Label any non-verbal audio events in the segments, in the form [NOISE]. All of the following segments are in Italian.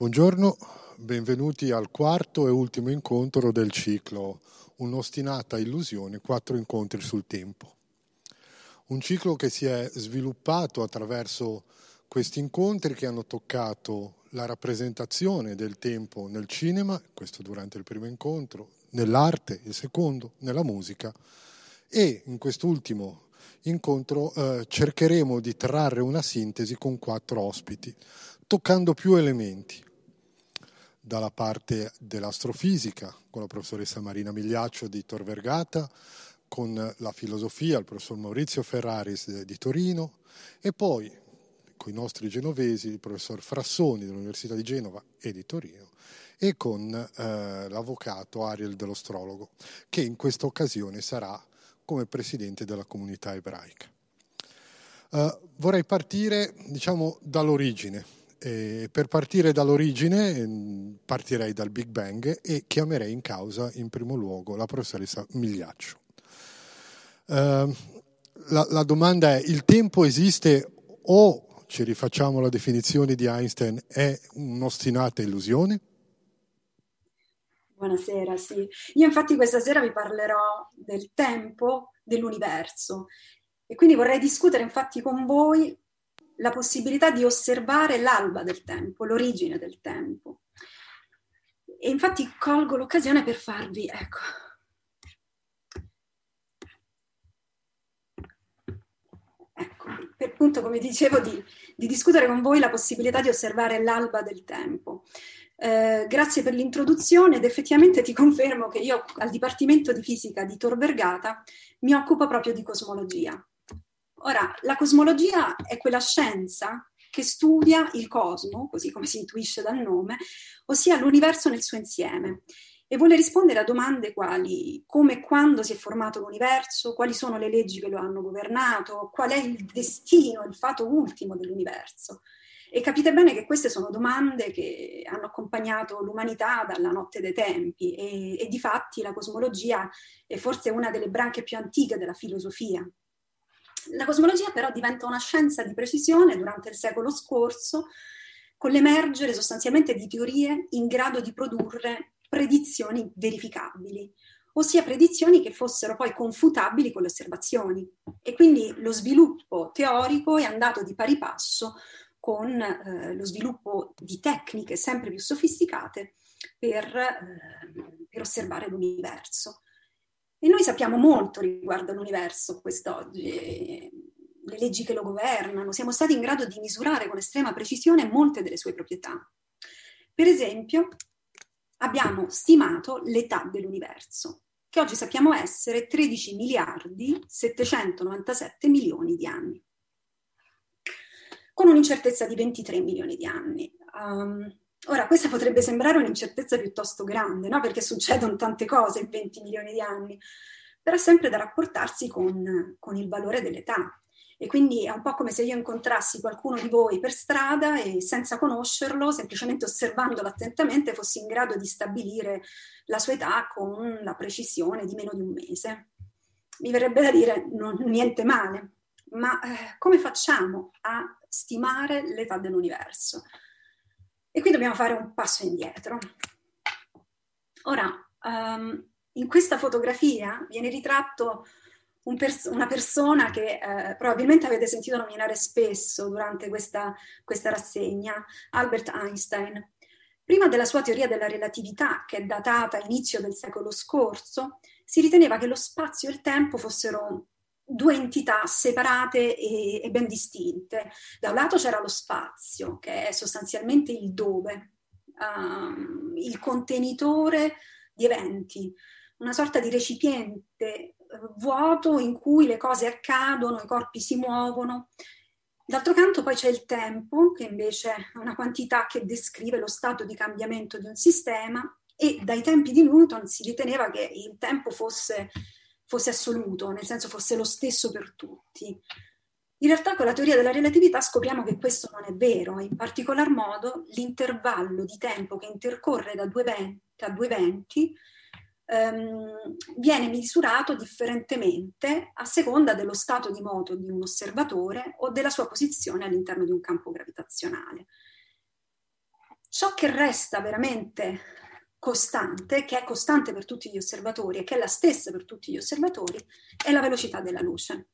Buongiorno, benvenuti al quarto e ultimo incontro del ciclo Un'ostinata illusione, quattro incontri sul tempo. Un ciclo che si è sviluppato attraverso questi incontri che hanno toccato la rappresentazione del tempo nel cinema, questo durante il primo incontro, nell'arte, il secondo, nella musica e in quest'ultimo incontro eh, cercheremo di trarre una sintesi con quattro ospiti, toccando più elementi dalla parte dell'astrofisica con la professoressa Marina Migliaccio di Tor Vergata, con la filosofia il professor Maurizio Ferraris di Torino e poi con i nostri genovesi il professor Frassoni dell'Università di Genova e di Torino e con eh, l'avvocato Ariel dell'Ostrologo che in questa occasione sarà come presidente della comunità ebraica. Uh, vorrei partire diciamo dall'origine e per partire dall'origine mm, partirei dal Big Bang e chiamerei in causa in primo luogo la professoressa Migliaccio. Uh, la, la domanda è, il tempo esiste o, ci rifacciamo alla definizione di Einstein, è un'ostinata illusione? Buonasera, sì. Io infatti questa sera vi parlerò del tempo dell'universo e quindi vorrei discutere infatti con voi la possibilità di osservare l'alba del tempo, l'origine del tempo. E infatti colgo l'occasione per farvi, ecco, ecco per appunto, come dicevo, di, di discutere con voi la possibilità di osservare l'alba del tempo. Eh, grazie per l'introduzione ed effettivamente ti confermo che io al Dipartimento di Fisica di Tor Vergata mi occupo proprio di cosmologia. Ora, la cosmologia è quella scienza che studia il cosmo, così come si intuisce dal nome, ossia l'universo nel suo insieme, e vuole rispondere a domande quali come e quando si è formato l'universo, quali sono le leggi che lo hanno governato, qual è il destino, il fato ultimo dell'universo. E capite bene che queste sono domande che hanno accompagnato l'umanità dalla notte dei tempi e, e di fatti la cosmologia è forse una delle branche più antiche della filosofia. La cosmologia però diventa una scienza di precisione durante il secolo scorso con l'emergere sostanzialmente di teorie in grado di produrre predizioni verificabili, ossia predizioni che fossero poi confutabili con le osservazioni. E quindi lo sviluppo teorico è andato di pari passo con eh, lo sviluppo di tecniche sempre più sofisticate per, eh, per, osservare l'universo. E noi sappiamo molto riguardo all'universo quest'oggi, le leggi che lo governano, siamo stati in grado di misurare con estrema precisione molte delle sue proprietà. Per esempio, abbiamo stimato l'età dell'universo, che oggi sappiamo essere 13 miliardi 797 milioni di anni con un'incertezza di 23 milioni di anni. Um, ora, questa potrebbe sembrare un'incertezza piuttosto grande, no? perché succedono tante cose in 20 milioni di anni, però è sempre da rapportarsi con, con il valore dell'età. E quindi è un po' come se io incontrassi qualcuno di voi per strada e senza conoscerlo, semplicemente osservandolo attentamente, fossi in grado di stabilire la sua età con la precisione di meno di un mese. Mi verrebbe da dire non, niente male, ma eh, come facciamo a stimare l'età dell'universo? E qui dobbiamo fare un passo indietro. Ora, um, in questa fotografia viene ritratto un pers- una persona che eh, probabilmente avete sentito nominare spesso durante questa, questa rassegna, Albert Einstein. Prima della sua teoria della relatività, che è datata all'inizio del secolo scorso, si riteneva che lo spazio e il tempo fossero due entità separate e, e, ben distinte. Da un lato c'era lo spazio, che è sostanzialmente il dove, um, il contenitore di eventi, una sorta di recipiente uh, vuoto in cui le cose accadono, i corpi si muovono. D'altro canto poi c'è il tempo, che invece è una quantità che descrive lo stato di cambiamento di un sistema e dai tempi di Newton si riteneva che il tempo fosse fosse assoluto, nel senso fosse lo stesso per tutti. In realtà con la teoria della relatività scopriamo che questo non è vero, in particolar modo l'intervallo di tempo che intercorre da due eventi, da due eventi ehm, viene misurato differentemente a seconda dello stato di moto di un osservatore o della sua posizione all'interno di un campo gravitazionale. ciò che resta veramente costante, che è costante per tutti gli osservatori e che è la stessa per tutti gli osservatori, è la velocità della luce.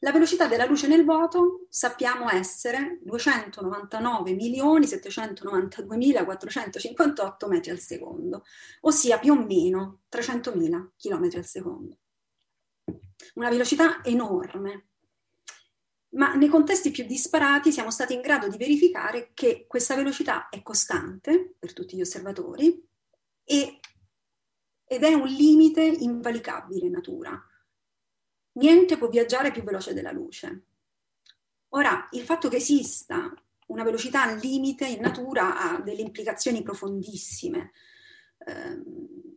La velocità della luce nel vuoto sappiamo essere 299.792.458 metri al secondo, ossia più o meno 300.000 km al secondo. Una velocità enorme. Ma nei contesti più disparati siamo stati in grado di verificare che questa velocità è costante per tutti gli osservatori e, ed è un limite invalicabile in natura niente può viaggiare più veloce della luce. Ora, il fatto che esista una velocità al limite in natura ha delle implicazioni profondissime ehm,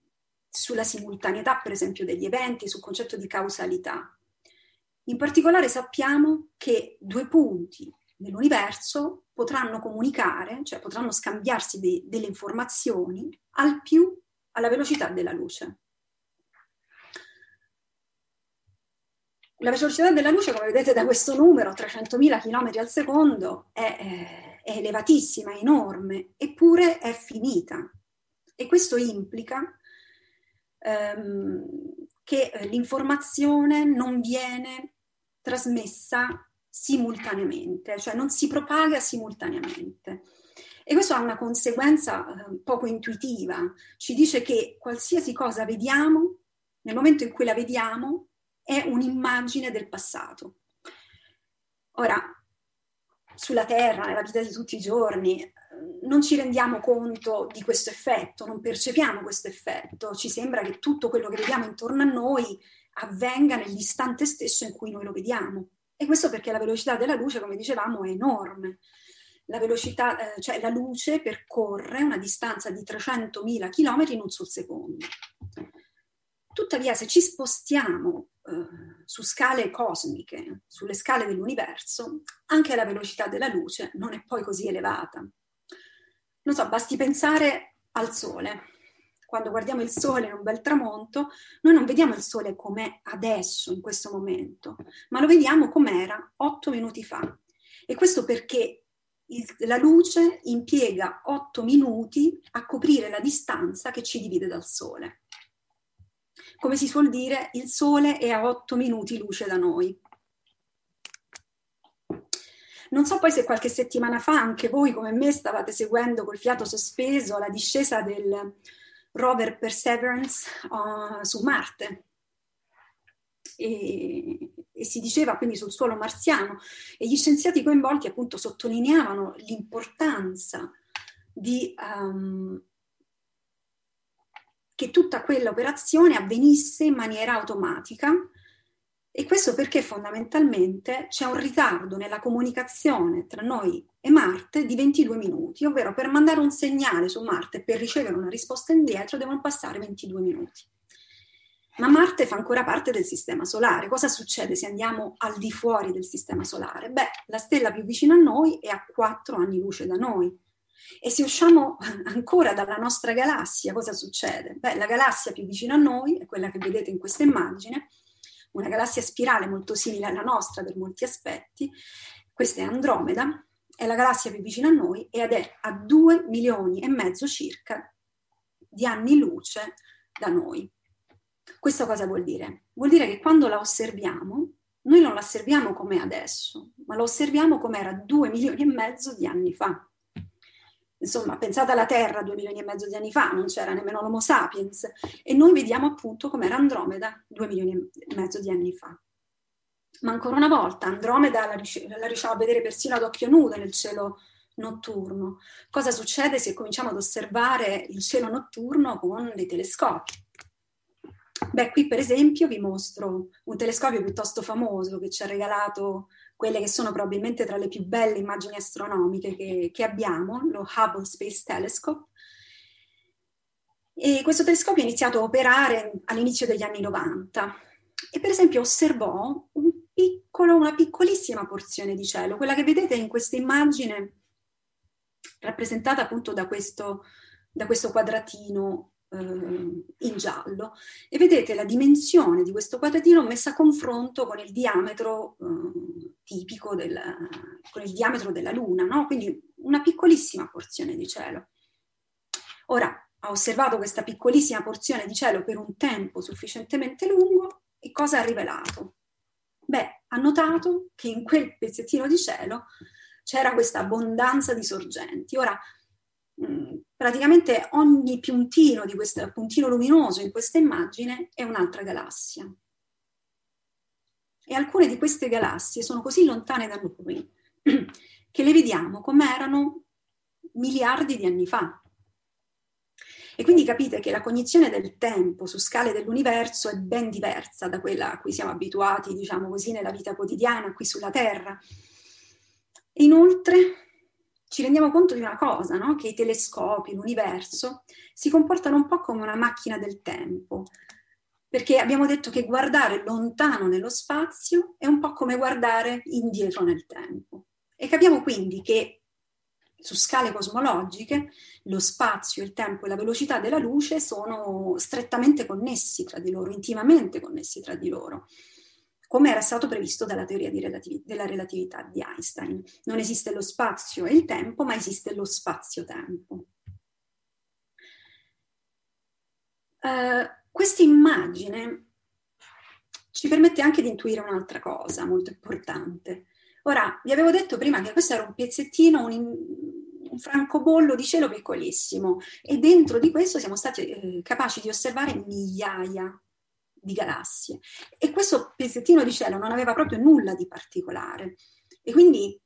sulla simultaneità, per esempio, degli eventi, sul concetto di causalità. In particolare sappiamo che due punti nell'universo potranno comunicare, cioè potranno scambiarsi de- delle informazioni al più alla velocità della luce. La velocità della luce, come vedete da questo numero, 300.000 km al secondo, è, è elevatissima, è enorme, eppure è finita. E questo implica ehm, che l'informazione non viene trasmessa simultaneamente, cioè non si propaga simultaneamente. E questo ha una conseguenza eh, poco intuitiva, ci dice che qualsiasi cosa vediamo, nel momento in cui la vediamo, è un'immagine del passato. Ora, sulla Terra, nella vita di tutti i giorni, non ci rendiamo conto di questo effetto, non percepiamo questo effetto, ci sembra che tutto quello che vediamo intorno a noi avvenga nell'istante stesso in cui noi lo vediamo. E questo perché la velocità della luce, come dicevamo, è enorme. La velocità, eh, cioè la luce percorre una distanza di 300.000 km in un sol secondo. Tuttavia, se ci spostiamo eh, su scale cosmiche, sulle scale dell'universo, anche la velocità della luce non è poi così elevata. Non so, basti pensare al Sole. Quando guardiamo il Sole in un bel tramonto, noi non vediamo il Sole com'è adesso, in questo momento, ma lo vediamo com'era otto minuti fa. E questo perché il, la luce impiega otto minuti a coprire la distanza che ci divide dal Sole come si suol dire, il sole è a 8 minuti luce da noi. Non so poi se qualche settimana fa anche voi come me stavate seguendo col fiato sospeso la discesa del rover Perseverance uh, su Marte. E, e, si diceva quindi sul suolo marziano e gli scienziati coinvolti appunto sottolineavano l'importanza di um, che tutta quell'operazione avvenisse in maniera automatica e questo perché fondamentalmente c'è un ritardo nella comunicazione tra noi e Marte di 22 minuti, ovvero per mandare un segnale su Marte e per ricevere una risposta indietro devono passare 22 minuti. Ma Marte fa ancora parte del Sistema Solare. Cosa succede se andiamo al di fuori del Sistema Solare? Beh, la stella più vicina a noi è a 4 anni luce da noi e se usciamo [LAUGHS] ancora dalla nostra galassia, cosa succede? Beh, la galassia più vicina a noi è quella che vedete in questa immagine, una galassia spirale molto simile alla nostra per molti aspetti. Questa è Andromeda, è la galassia più vicina a noi ed è a 2 milioni e mezzo circa di anni luce da noi. Questo cosa vuol dire? Vuol dire che quando la osserviamo, noi non la osserviamo come adesso, ma la osserviamo come era 2 milioni e mezzo di anni fa. Insomma, pensate alla Terra due milioni e mezzo di anni fa, non c'era nemmeno l'Homo sapiens, e noi vediamo appunto com'era Andromeda due milioni e mezzo di anni fa. Ma ancora una volta, Andromeda la, la riusciamo a vedere persino ad occhio nudo nel cielo notturno. Cosa succede se cominciamo ad osservare il cielo notturno con dei telescopi? Beh, qui per esempio vi mostro un telescopio piuttosto famoso che ci ha regalato quelle che sono probabilmente tra le più belle immagini astronomiche che, che abbiamo, lo Hubble Space Telescope. E questo telescopio ha iniziato a operare all'inizio degli anni 90 e per esempio osservò un piccolo, una piccolissima porzione di cielo, quella che vedete in questa immagine rappresentata appunto da questo, da questo quadratino in giallo e vedete la dimensione di questo quadratino messa a confronto con il diametro eh, tipico del, con il diametro della Luna, no? quindi una piccolissima porzione di cielo. Ora, ha osservato questa piccolissima porzione di cielo per un tempo sufficientemente lungo e cosa ha rivelato? Beh, ha notato che in quel pezzettino di cielo c'era questa abbondanza di sorgenti. Ora, mh, praticamente ogni puntino di questo puntino luminoso in questa immagine è un'altra galassia. E alcune di queste galassie sono così lontane da noi [CLEARS THROAT] che le vediamo come erano miliardi di anni fa. E quindi capite che la cognizione del tempo su scale dell'universo è ben diversa da quella a cui siamo abituati, diciamo così, nella vita quotidiana qui sulla Terra. Inoltre ci rendiamo conto di una cosa, no? che i telescopi, l'universo, si comportano un po' come una macchina del tempo, perché abbiamo detto che guardare lontano nello spazio è un po' come guardare indietro nel tempo. E capiamo quindi che su scale cosmologiche lo spazio, il tempo e la velocità della luce sono strettamente connessi tra di loro, intimamente connessi tra di loro, come era stato previsto dalla teoria relativi- della relatività di Einstein. Non esiste lo spazio e il tempo, ma esiste lo spazio-tempo. Uh, questa immagine ci permette anche di intuire un'altra cosa molto importante. Ora, vi avevo detto prima che questo era un pezzettino, un, un francobollo di cielo piccolissimo e dentro di questo siamo stati eh, capaci di osservare migliaia di galassie e questo pezzettino di cielo non aveva proprio nulla di particolare e quindi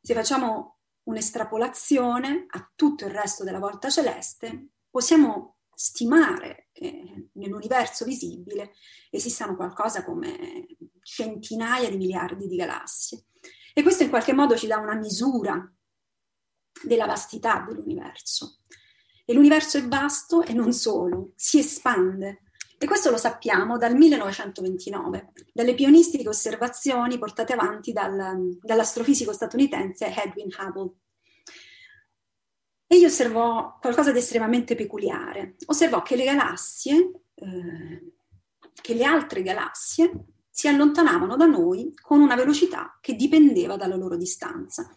se facciamo un'estrapolazione a tutto il resto della volta celeste possiamo stimare che nell'universo visibile esistano qualcosa come centinaia di miliardi di galassie e questo in qualche modo ci dà una misura della vastità dell'universo. E l'universo è vasto e non solo, si espande. E questo lo sappiamo dal 1929, dalle pionistiche osservazioni portate avanti dal, dall'astrofisico statunitense Edwin Hubble. Egli osservò qualcosa di estremamente peculiare. Osservò che le galassie, eh, che le altre galassie si allontanavano da noi con una velocità che dipendeva dalla loro distanza.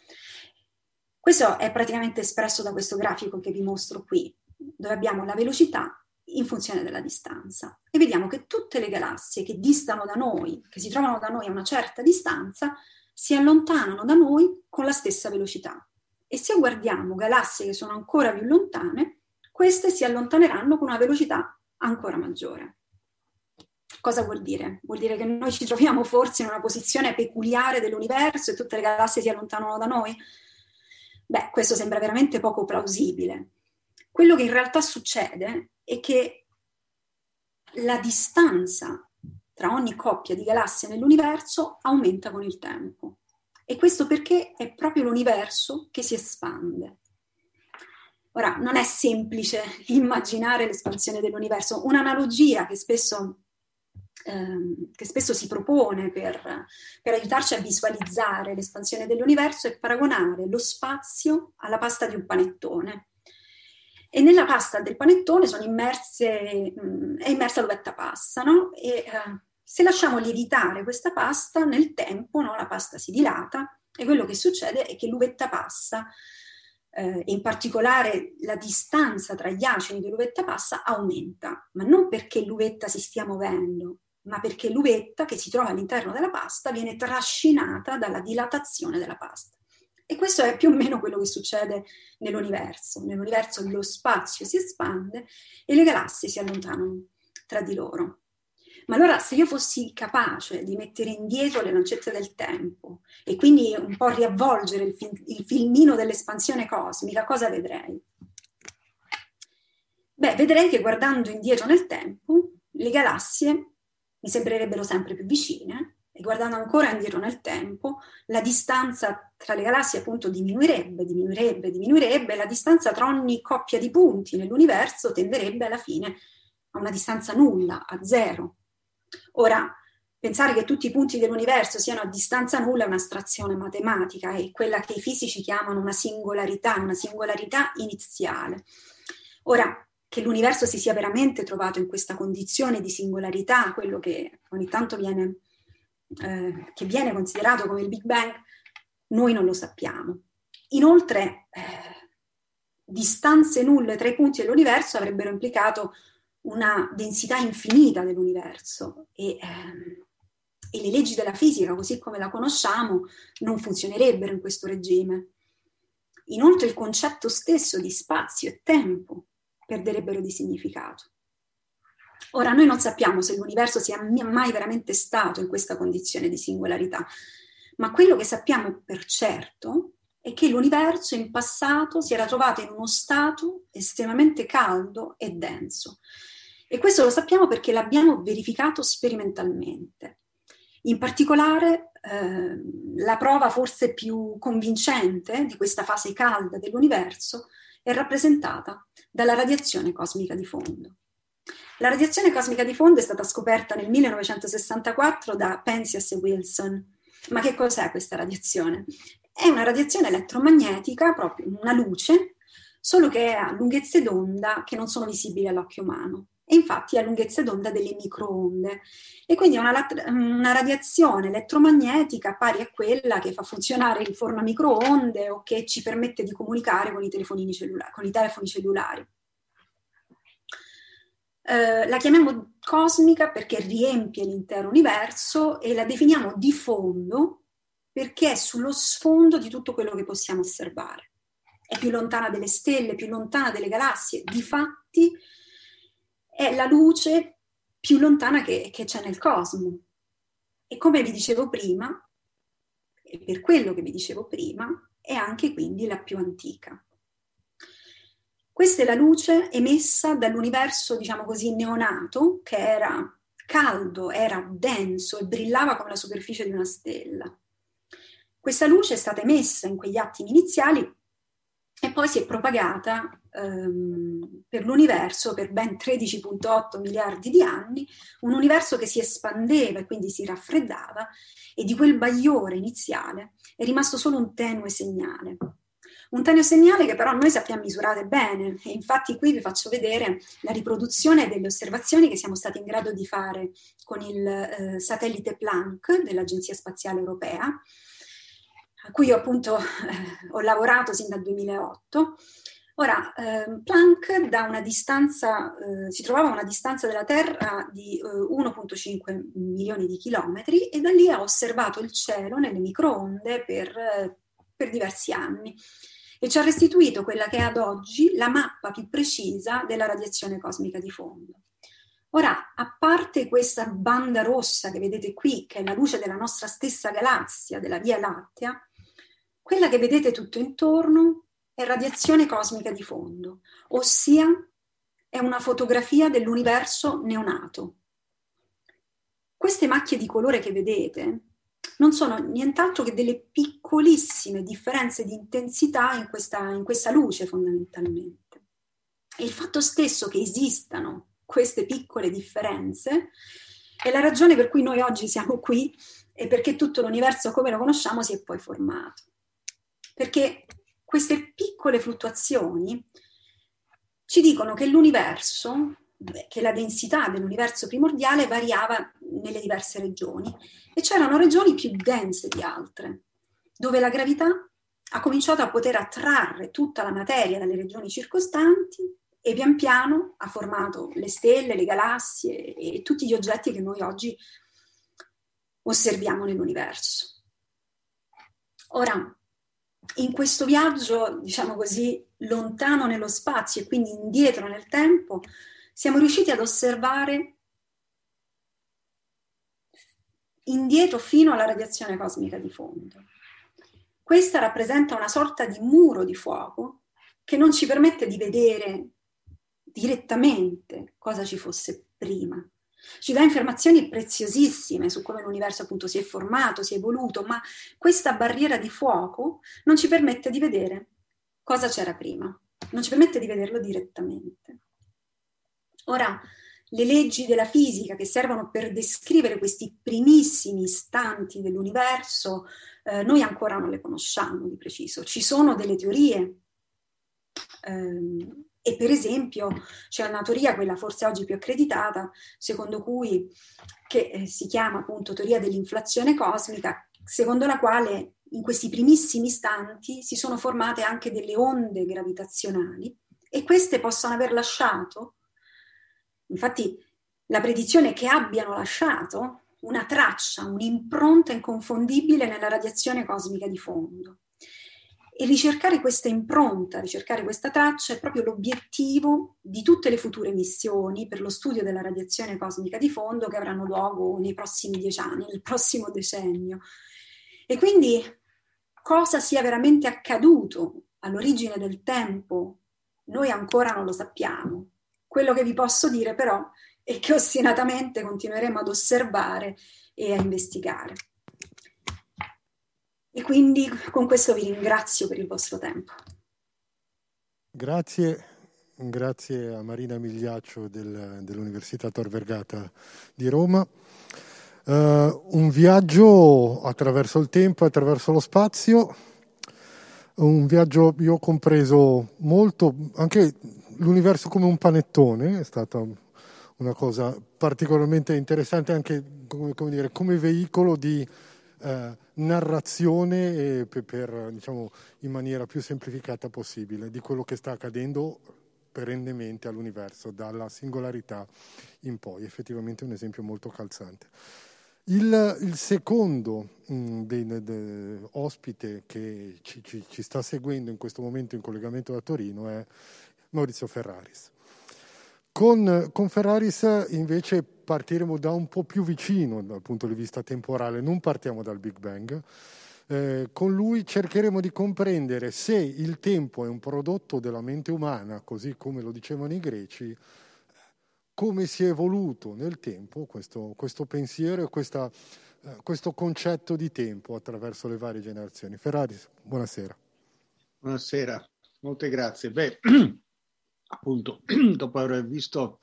Questo è praticamente espresso da questo grafico che vi mostro qui, dove abbiamo la velocità in funzione della distanza e vediamo che tutte le galassie che distano da noi, che si trovano da noi a una certa distanza, si allontanano da noi con la stessa velocità. E se guardiamo galassie che sono ancora più lontane, queste si allontaneranno con una velocità ancora maggiore. Cosa vuol dire? Vuol dire che noi ci troviamo forse in una posizione peculiare dell'universo e tutte le galassie si allontanano da noi? Beh, questo sembra veramente poco plausibile. Quello che in realtà succede è che la distanza tra ogni coppia di galassie nell'universo aumenta con il tempo. E questo perché è proprio l'universo che si espande. Ora, non è semplice [LAUGHS] immaginare l'espansione dell'universo. Un'analogia che spesso ehm, che spesso si propone per, per aiutarci a visualizzare l'espansione dell'universo è paragonare lo spazio alla pasta di un panettone. E nella pasta del panettone sono immerse, mh, è immersa l'uvetta passa, no? E eh, se lasciamo lievitare questa pasta nel tempo, no? la pasta si dilata e quello che succede è che l'uvetta passa eh, in particolare la distanza tra gli acini dell'uvetta passa aumenta, ma non perché l'uvetta si stia muovendo, ma perché l'uvetta che si trova all'interno della pasta viene trascinata dalla dilatazione della pasta. E questo è più o meno quello che succede nell'universo. Nell'universo lo spazio si espande e le galassie si allontanano tra di loro. Ma allora se io fossi capace di mettere indietro le lancette del tempo e quindi un po' riavvolgere il, fil- il filmino dell'espansione cosmica, cosa vedrei? Beh, vedrei che guardando indietro nel tempo, le galassie mi sembrerebbero sempre più vicine e guardando ancora indietro nel tempo, la distanza tra le galassie appunto diminuirebbe, diminuirebbe, diminuirebbe, la distanza tra ogni coppia di punti nell'universo tenderebbe alla fine a una distanza nulla, a zero. Ora, pensare che tutti i punti dell'universo siano a distanza nulla è un'astrazione matematica, è quella che i fisici chiamano una singolarità, una singolarità iniziale. Ora, che l'universo si sia veramente trovato in questa condizione di singolarità, quello che ogni tanto viene, eh, che viene considerato come il Big Bang, noi non lo sappiamo. Inoltre, eh, distanze nulle tra i punti dell'universo avrebbero implicato una densità infinita dell'universo e, ehm, e le leggi della fisica, così come la conosciamo, non funzionerebbero in questo regime. Inoltre il concetto stesso di spazio e tempo perderebbero di significato. Ora, noi non sappiamo se l'universo sia mai veramente stato in questa condizione di singolarità, ma quello che sappiamo per certo è che l'universo in passato si era trovato in uno stato estremamente caldo e denso. E questo lo sappiamo perché l'abbiamo verificato sperimentalmente. In particolare, eh, la prova forse più convincente di questa fase calda dell'universo è rappresentata dalla radiazione cosmica di fondo. La radiazione cosmica di fondo è stata scoperta nel 1964 da Penzias e Wilson. Ma che cos'è questa radiazione? È una radiazione elettromagnetica, proprio una luce, solo che ha lunghezze d'onda che non sono visibili all'occhio umano e infatti ha lunghezze d'onda delle microonde e quindi è una, una, radiazione elettromagnetica pari a quella che fa funzionare il forno a microonde o che ci permette di comunicare con i, con i telefoni cellulari. Eh, la chiamiamo cosmica perché riempie l'intero universo e la definiamo di fondo perché è sullo sfondo di tutto quello che possiamo osservare. È più lontana delle stelle, più lontana delle galassie. Difatti, è la luce più lontana che, che c'è nel cosmo. E come vi dicevo prima, e per quello che vi dicevo prima, è anche quindi la più antica. Questa è la luce emessa dall'universo, diciamo così, neonato, che era caldo, era denso e brillava come la superficie di una stella. Questa luce è stata emessa in quegli attimi iniziali e poi si è propagata ehm, per l'universo per ben 13.8 miliardi di anni, un universo che si espandeva e quindi si raffreddava e di quel bagliore iniziale è rimasto solo un tenue segnale. Un tenue segnale che però noi sappiamo misurare bene e infatti qui vi faccio vedere la riproduzione delle osservazioni che siamo stati in grado di fare con il eh, satellite Planck dell'Agenzia Spaziale Europea, a cui io appunto eh, ho lavorato sin dal 2008 Ora, eh, Planck da una distanza, eh, si trovava a una distanza dalla Terra di eh, 1,5 milioni di chilometri e da lì ha osservato il cielo nelle microonde per, eh, per diversi anni e ci ha restituito quella che è ad oggi la mappa più precisa della radiazione cosmica di fondo. Ora, a parte questa banda rossa che vedete qui, che è la luce della nostra stessa galassia, della Via Lattea, quella che vedete tutto intorno è radiazione cosmica di fondo, ossia è una fotografia dell'universo neonato. Queste macchie di colore che vedete non sono nient'altro che delle piccolissime differenze di intensità in questa, in questa luce fondamentalmente. E il fatto stesso che esistano queste piccole differenze è la ragione per cui noi oggi siamo qui e perché tutto l'universo come lo conosciamo si è poi formato. Perché queste piccole fluttuazioni ci dicono che l'universo, che la densità dell'universo primordiale variava nelle diverse regioni e c'erano regioni più dense di altre, dove la gravità ha cominciato a poter attrarre tutta la materia dalle regioni circostanti e pian piano ha formato le stelle, le galassie e tutti gli oggetti che noi oggi osserviamo nell'universo. Ora, in questo viaggio, diciamo così, lontano nello spazio e quindi indietro nel tempo, siamo riusciti ad osservare indietro fino alla radiazione cosmica di fondo. Questa rappresenta una sorta di muro di fuoco che non ci permette di vedere direttamente cosa ci fosse prima, ci dà informazioni preziosissime su come l'universo appunto si è formato, si è evoluto, ma questa barriera di fuoco non ci permette di vedere cosa c'era prima, non ci permette di vederlo direttamente. Ora, le leggi della fisica che servono per descrivere questi primissimi istanti dell'universo, eh, noi ancora non le conosciamo di preciso. Ci sono delle teorie, ehm, E per esempio c'è una teoria, quella forse oggi più accreditata, secondo cui, che eh, si chiama appunto teoria dell'inflazione cosmica, secondo la quale in questi primissimi istanti si sono formate anche delle onde gravitazionali e queste possono aver lasciato, infatti la predizione è che abbiano lasciato una traccia, un'impronta inconfondibile nella radiazione cosmica di fondo. E ricercare questa impronta, ricercare questa traccia è proprio l'obiettivo di tutte le future missioni per lo studio della radiazione cosmica di fondo che avranno luogo nei prossimi dieci anni, nel prossimo decennio. E quindi cosa sia veramente accaduto all'origine del tempo, noi ancora non lo sappiamo. Quello che vi posso dire però è che ostinatamente continueremo ad osservare e a investigare. E quindi con questo vi ringrazio per il vostro tempo. Grazie, grazie a Marina Migliaccio del, dell'Università Tor Vergata di Roma. Uh, un viaggio attraverso il tempo, attraverso lo spazio, un viaggio, io ho compreso molto, anche l'universo come un panettone, è stata una cosa particolarmente interessante anche come, come, dire, come veicolo di eh, narrazione per, per, diciamo, in maniera più semplificata possibile di quello che sta accadendo perennemente all'universo, dalla singolarità in poi. Effettivamente un esempio molto calzante. Il, il secondo mh, mm, dei, de, ospite che ci, ci, ci, sta seguendo in questo momento in collegamento da Torino è Maurizio Ferraris. Con, con, Ferraris invece partiremo da un po' più vicino dal punto di vista temporale, non partiamo dal Big Bang. Eh, con lui cercheremo di comprendere se il tempo è un prodotto della mente umana, così come lo dicevano i greci, come si è evoluto nel tempo questo, questo pensiero e questa, eh, questo concetto di tempo attraverso le varie generazioni. Ferraris, buonasera. Buonasera, molte grazie. Beh, [CLEARS THROAT] appunto, [CLEARS THROAT] dopo aver visto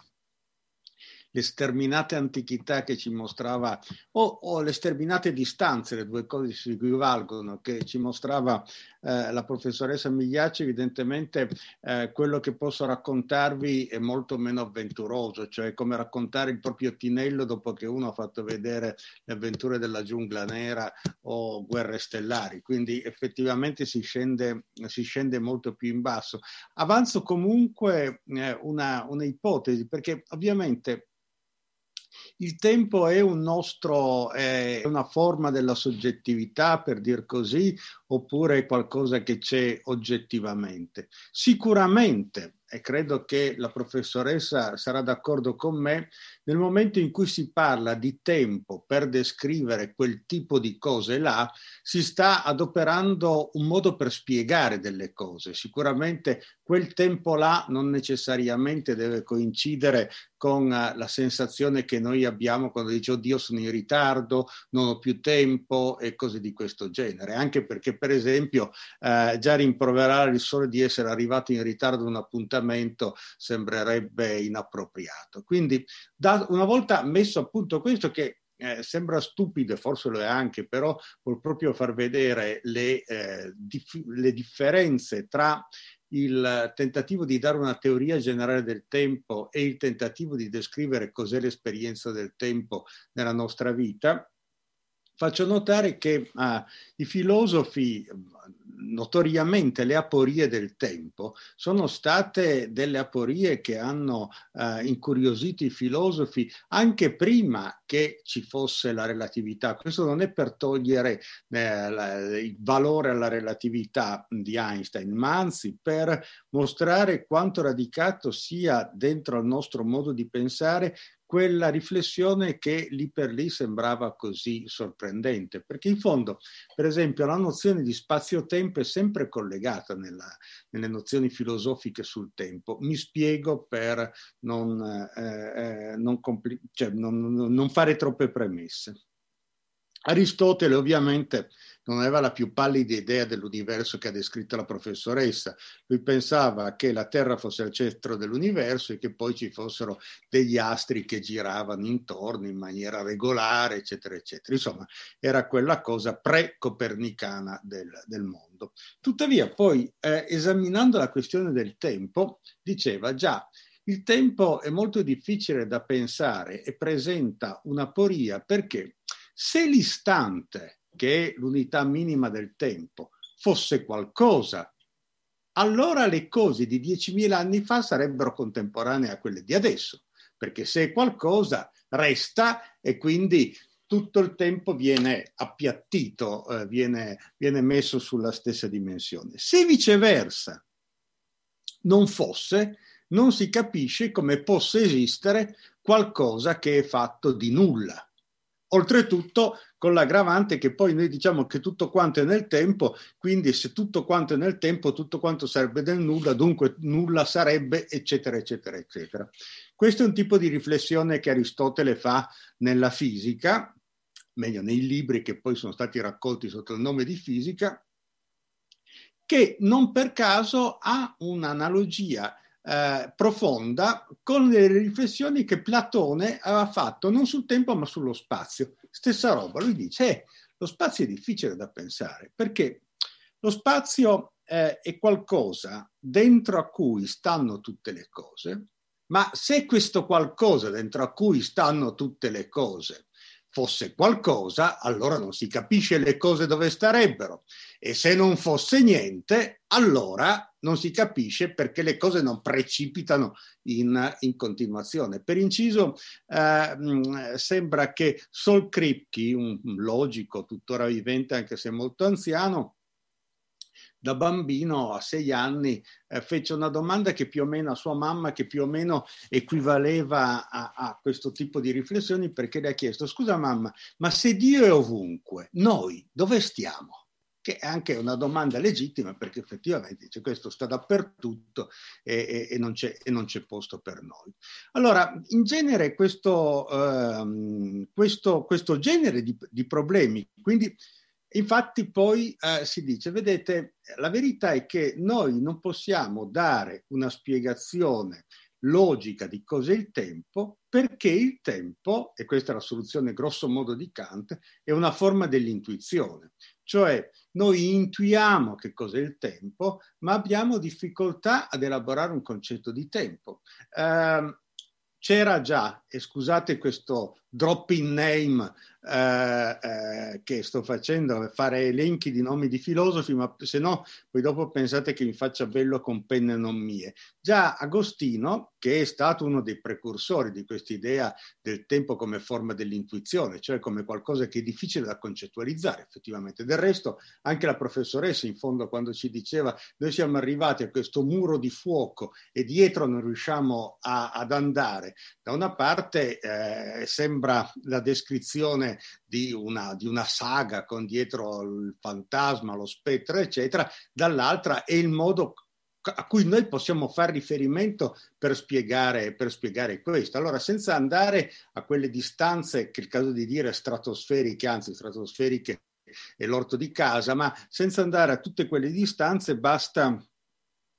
le sterminate antichità che ci mostrava, o, o, le sterminate distanze, le due cose si equivalgono, che ci mostrava eh, la professoressa Migliacci, evidentemente eh, quello che posso raccontarvi è molto meno avventuroso, cioè come raccontare il proprio Tinello dopo che uno ha fatto vedere le avventure della giungla nera o guerre stellari, quindi effettivamente si scende, si scende molto più in basso. Avanzo comunque eh, una, una ipotesi, perché ovviamente il tempo è un nostro, è una forma della soggettività, per dir così, oppure è qualcosa che c'è oggettivamente? Sicuramente e credo che la professoressa sarà d'accordo con me, nel momento in cui si parla di tempo per descrivere quel tipo di cose là, si sta adoperando un modo per spiegare delle cose. Sicuramente quel tempo là non necessariamente deve coincidere con eh, la sensazione che noi abbiamo quando dice oddio sono in ritardo, non ho più tempo e cose di questo genere, anche perché per esempio eh, già rimproverare il sole di essere arrivato in ritardo ad un appuntamento sembrerebbe inappropriato. Quindi da, una volta messo a punto questo che eh, sembra stupido, forse lo è anche, però vuol proprio far vedere le, eh, dif- le differenze tra il tentativo di dare una teoria generale del tempo e il tentativo di descrivere cos'è l'esperienza del tempo nella nostra vita, faccio notare che ah, i filosofi notoriamente le aporie del tempo sono state delle aporie che hanno eh, incuriosito i filosofi anche prima che ci fosse la relatività. Questo non è per togliere eh, la, il valore alla relatività di Einstein, ma anzi per mostrare quanto radicato sia dentro al nostro modo di pensare quella riflessione che lì per lì sembrava così sorprendente, perché in fondo, per esempio, la nozione di spazio-tempo è sempre collegata nella, nelle nozioni filosofiche sul tempo. Mi spiego per non, eh, eh non, compli- cioè non, non fare troppe premesse. Aristotele ovviamente non aveva la più pallida idea dell'universo che ha descritto la professoressa. Lui pensava che la Terra fosse al centro dell'universo e che poi ci fossero degli astri che giravano intorno in maniera regolare, eccetera, eccetera. Insomma, era quella cosa pre-copernicana del, del mondo. Tuttavia, poi, eh, esaminando la questione del tempo, diceva già, il tempo è molto difficile da pensare e presenta una poria perché se l'istante, che è l'unità minima del tempo, fosse qualcosa, allora le cose di 10.000 anni fa sarebbero contemporanee a quelle di adesso, perché se è qualcosa resta e quindi tutto il tempo viene appiattito, eh, viene, viene messo sulla stessa dimensione. Se viceversa non fosse, non si capisce come possa esistere qualcosa che è fatto di nulla. Oltretutto con l'aggravante che poi noi diciamo che tutto quanto è nel tempo, quindi se tutto quanto è nel tempo, tutto quanto sarebbe del nulla, dunque nulla sarebbe, eccetera, eccetera, eccetera. Questo è un tipo di riflessione che Aristotele fa nella fisica, meglio nei libri che poi sono stati raccolti sotto il nome di fisica, che non per caso ha un'analogia eh, profonda con le riflessioni che Platone aveva fatto non sul tempo ma sullo spazio. Stessa roba, lui dice, eh, lo spazio è difficile da pensare perché lo spazio eh, è qualcosa dentro a cui stanno tutte le cose, ma se questo qualcosa dentro a cui stanno tutte le cose fosse qualcosa, allora non si capisce le cose dove starebbero. E se non fosse niente, allora non si capisce perché le cose non precipitano in, in continuazione. Per inciso, eh, sembra che Sol Kripke, un logico tuttora vivente anche se molto anziano, da bambino a sei anni eh, fece una domanda che più o meno a sua mamma, che più o meno equivaleva a, a, questo tipo di riflessioni, perché le ha chiesto, scusa mamma, ma se Dio è ovunque, noi dove stiamo? Che è anche una domanda legittima perché effettivamente dice, questo sta dappertutto e, e, e, non e, non c'è, posto per noi. Allora, in genere questo, uh, questo, questo genere di, di problemi, quindi Infatti poi eh, si dice, vedete, la verità è che noi non possiamo dare una spiegazione logica di cos'è il tempo perché il tempo, e questa è la soluzione grosso modo di Kant, è una forma dell'intuizione. Cioè noi intuiamo che cos'è il tempo, ma abbiamo difficoltà ad elaborare un concetto di tempo. Eh, c'era già, e scusate questo drop in name eh, eh, che sto facendo, fare elenchi di nomi di filosofi, ma se no poi dopo pensate che mi faccia bello con penne non mie. Già Agostino, che è stato uno dei precursori di questa idea del tempo come forma dell'intuizione, cioè come qualcosa che è difficile da concettualizzare effettivamente. Del resto anche la professoressa in fondo quando ci diceva noi siamo arrivati a questo muro di fuoco e dietro non riusciamo a, ad andare, da una parte eh, sembra la descrizione di una, di una saga con dietro il fantasma, lo spettro, eccetera, dall'altra è il modo a cui noi possiamo fare riferimento per spiegare, per spiegare, questo. Allora, senza andare a quelle distanze, che è il caso di dire stratosferiche, anzi stratosferiche è l'orto di casa, ma senza andare a tutte quelle distanze basta,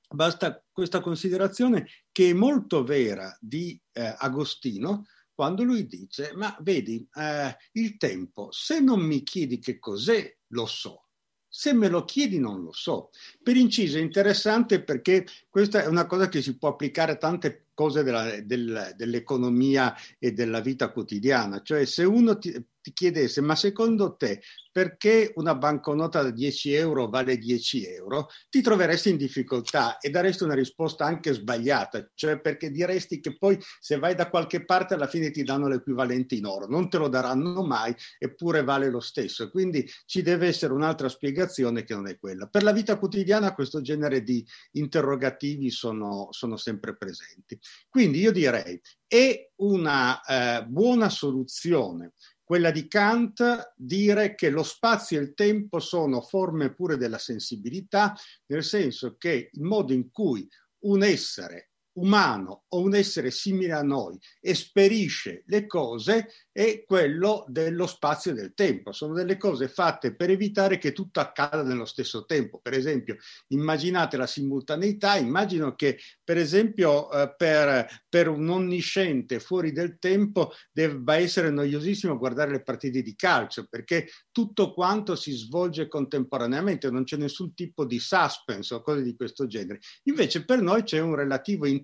basta questa considerazione che è molto vera di eh, Agostino, quando lui dice, ma vedi, eh, il tempo, se non mi chiedi che cos'è, lo so. Se me lo chiedi non lo so. Per inciso è interessante perché questa è una cosa che si può applicare a tante cose della, del, dell'economia e della vita quotidiana. Cioè se uno ti, ti chiedesse, ma secondo te perché una banconota da 10 euro vale 10 euro, ti troveresti in difficoltà e daresti una risposta anche sbagliata, cioè perché diresti che poi se vai da qualche parte alla fine ti danno l'equivalente in oro, non te lo daranno mai, eppure vale lo stesso. Quindi ci deve essere un'altra spiegazione che non è quella. Per la vita quotidiana questo genere di interrogativi sono, sono sempre presenti. Quindi io direi, è una eh, buona soluzione quella di Kant dire che lo spazio e il tempo sono forme pure della sensibilità, nel senso che il modo in cui un essere umano o un essere simile a noi esperisce le cose è quello dello spazio e del tempo. Sono delle cose fatte per evitare che tutto accada nello stesso tempo. Per esempio, immaginate la simultaneità, immagino che per esempio eh, per, per, un onnisciente fuori del tempo debba essere noiosissimo guardare le partite di calcio perché tutto quanto si svolge contemporaneamente, non c'è nessun tipo di suspense o cose di questo genere. Invece per noi c'è un relativo interesse.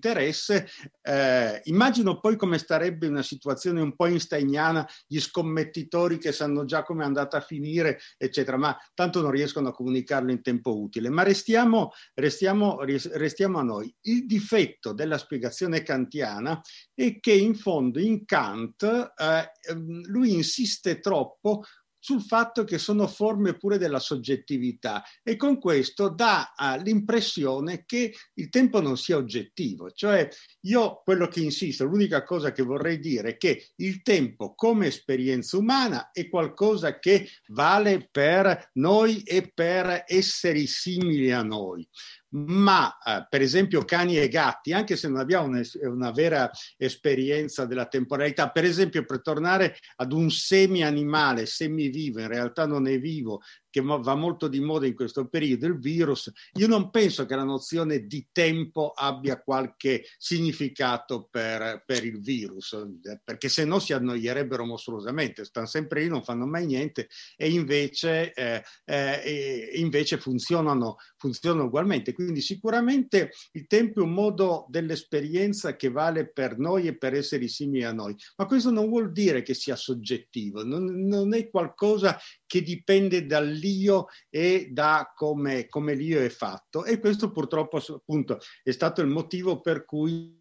Eh, immagino poi come starebbe una situazione un po' Magliana, gli scommettitori che sanno già come è andata a finire, eccetera, ma tanto non riescono a comunicarlo in tempo utile. Ma restiamo, restiamo, restiamo a noi. Il difetto della spiegazione kantiana è che in fondo in Kant eh, ehm, lui insiste troppo sul fatto che sono forme pure della soggettività e con questo dà uh, l'impressione che il tempo non sia oggettivo. Cioè io quello che insisto, l'unica cosa che vorrei dire è che il tempo come esperienza umana è qualcosa che vale per noi e per esseri simili a noi ma eh, per esempio cani e gatti, anche se non abbiamo una, vera esperienza della temporalità, per esempio per tornare ad un semi-animale, semi-vivo, in realtà non è vivo, che va molto di moda in questo periodo, il virus, io non penso che la nozione di tempo abbia qualche significato per, per il virus, perché se no si annoierebbero mostruosamente, stanno sempre lì, non fanno mai niente e invece, eh, eh, invece funzionano, funzionano ugualmente. Quindi sicuramente il tempo è un modo dell'esperienza che vale per noi e per esseri simili a noi, ma questo non vuol dire che sia soggettivo, non, non è qualcosa che dipende dall'io e da come, come l'io è fatto. E questo purtroppo appunto è stato il motivo per cui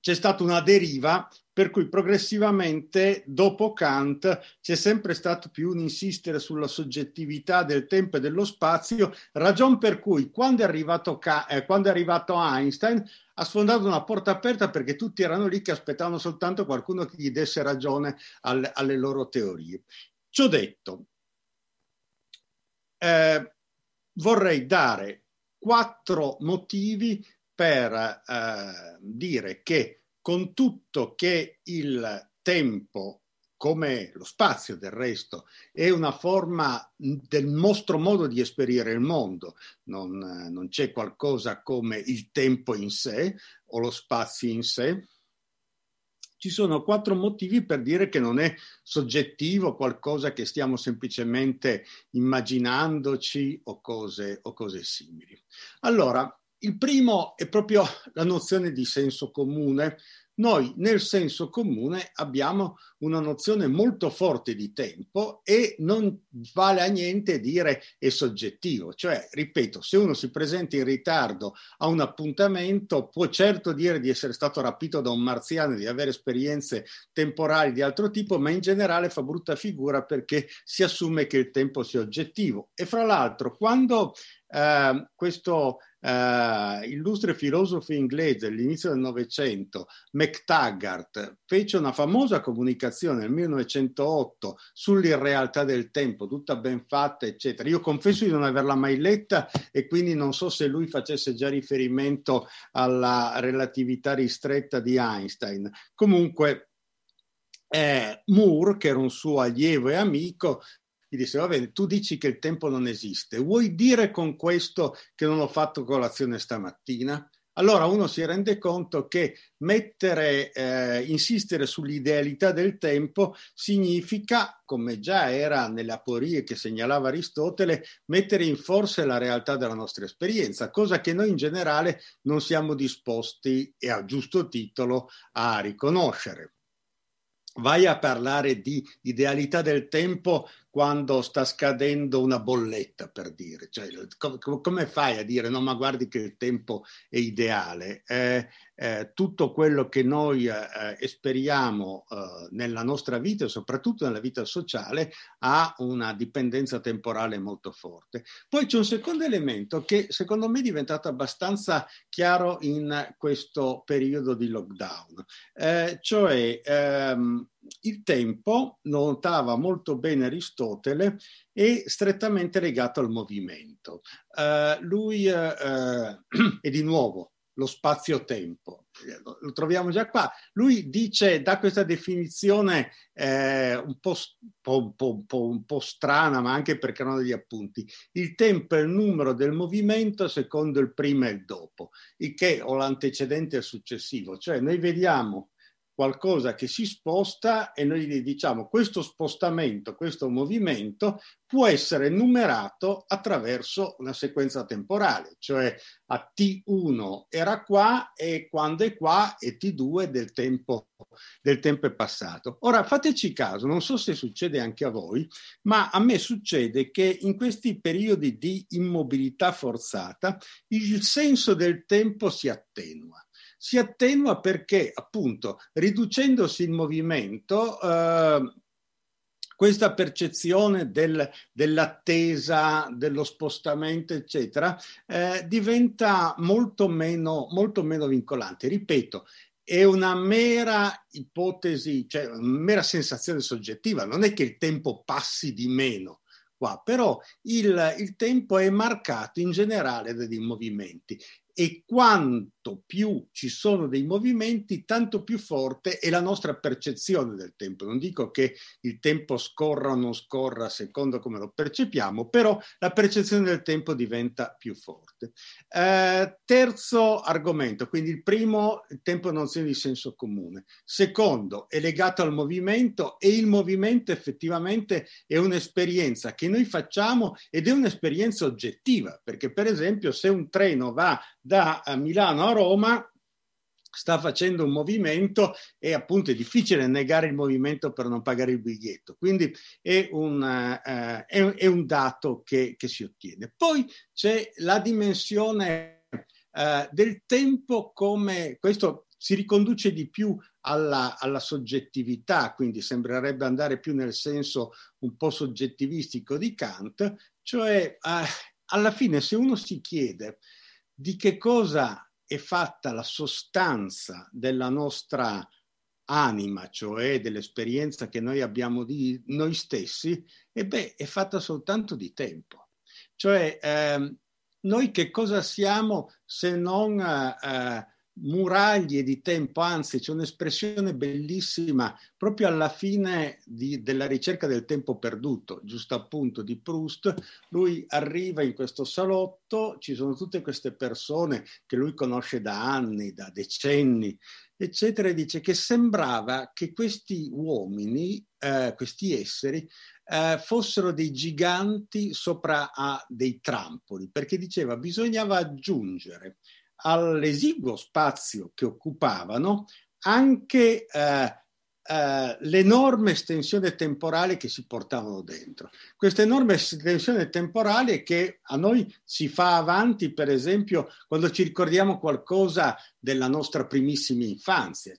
c'è stata una deriva per cui progressivamente dopo Kant c'è sempre stato più un insistere sulla soggettività del tempo e dello spazio, ragion per cui quando è arrivato, eh, quando è arrivato Einstein ha sfondato una porta aperta perché tutti erano lì che aspettavano soltanto qualcuno che gli desse ragione alle, alle loro teorie. Ciò detto, eh, vorrei dare quattro motivi per eh, dire che con tutto che il tempo come lo spazio del resto, è una forma del nostro modo di esperire il mondo. Non, non, c'è qualcosa come il tempo in sé o lo spazio in sé ci sono quattro motivi per dire che non è soggettivo, qualcosa che stiamo semplicemente immaginandoci o cose, o cose simili. Allora, il primo è proprio la nozione di senso comune, noi nel senso comune abbiamo una nozione molto forte di tempo e non vale a niente dire è soggettivo. Cioè, ripeto, se uno si presenta in ritardo a un appuntamento, può certo dire di essere stato rapito da un marziano, di avere esperienze temporali di altro tipo, ma in generale fa brutta figura perché si assume che il tempo sia oggettivo. E fra l'altro, quando eh, questo uh, illustre filosofo inglese all'inizio del Novecento, McTaggart, fece una famosa comunicazione nel 1908 sull'irrealtà del tempo, tutta ben fatta, eccetera. Io confesso di non averla mai letta e quindi non so se lui facesse già riferimento alla relatività ristretta di Einstein. Comunque, eh, Moore, che era un suo allievo e amico, gli disse, va bene, tu dici che il tempo non esiste, vuoi dire con questo che non ho fatto colazione stamattina? Allora uno si rende conto che mettere, eh, insistere sull'idealità del tempo significa, come già era nelle aporie che segnalava Aristotele, mettere in forse la realtà della nostra esperienza, cosa che noi in generale non siamo disposti, e a giusto titolo, a riconoscere vai a parlare di idealità del tempo quando sta scadendo una bolletta, per dire. Cioè, com- come fai a dire no, ma guardi che il tempo è ideale? Eh, eh, tutto quello che noi eh, esperiamo eh, nella nostra vita soprattutto nella vita sociale ha una dipendenza temporale molto forte. Poi c'è un secondo elemento che secondo me è diventato abbastanza chiaro in questo periodo di lockdown, eh, cioè ehm, il tempo, notava molto bene Aristotele, è strettamente legato al movimento. Uh, lui, uh, [CLEARS THROAT] e di nuovo, lo spazio-tempo. Lo troviamo già qua. Lui dice, dà questa definizione eh, un, po', po', po', un, po', strana, ma anche perché non ha degli appunti. Il tempo è il numero del movimento secondo il prima e il dopo, il che o l'antecedente e il successivo. Cioè noi vediamo qualcosa che si sposta e noi diciamo questo spostamento, questo movimento può essere numerato attraverso una sequenza temporale, cioè a T1 era qua e quando è qua è T2 del tempo, del tempo è passato. Ora fateci caso, non so se succede anche a voi, ma a me succede che in questi periodi di immobilità forzata il senso del tempo si attenua si attenua perché appunto riducendosi il movimento eh, questa percezione del, dell'attesa, dello spostamento, eccetera, eh, diventa molto meno, molto meno vincolante. Ripeto, è una mera ipotesi, cioè una mera sensazione soggettiva, non è che il tempo passi di meno qua, però il, il tempo è marcato in generale dai movimenti e quanto più ci sono dei movimenti, tanto più forte è la nostra percezione del tempo. Non dico che il tempo scorra o non scorra secondo come lo percepiamo, però la percezione del tempo diventa più forte. Eh, terzo argomento, quindi il primo, il tempo non sia di senso comune. Secondo, è legato al movimento e il movimento effettivamente è un'esperienza che noi facciamo ed è un'esperienza oggettiva, perché per esempio se un treno va da Milano a Roma sta facendo un movimento e appunto è difficile negare il movimento per non pagare il biglietto. Quindi è un, uh, è, è un dato che, che, si ottiene. Poi c'è la dimensione uh, del tempo come questo si riconduce di più alla, alla, soggettività, quindi sembrerebbe andare più nel senso un po' soggettivistico di Kant, cioè uh, alla fine se uno si chiede di che cosa è fatta la sostanza della nostra anima, cioè dell'esperienza che noi abbiamo di noi stessi, e beh, è fatta soltanto di tempo. Cioè, eh, noi che cosa siamo se non eh, muraglie di tempo, anzi c'è un'espressione bellissima proprio alla fine di, della ricerca del tempo perduto, giusto appunto di Proust, lui arriva in questo salotto, ci sono tutte queste persone che lui conosce da anni, da decenni, eccetera, e dice che sembrava che questi uomini, eh, questi esseri, eh, fossero dei giganti sopra a dei trampoli, perché diceva bisognava aggiungere all'esiguo spazio che occupavano anche eh, eh, l'enorme estensione temporale che si portavano dentro. Questa enorme estensione temporale che a noi si fa avanti, per esempio, quando ci ricordiamo qualcosa della nostra primissima infanzia.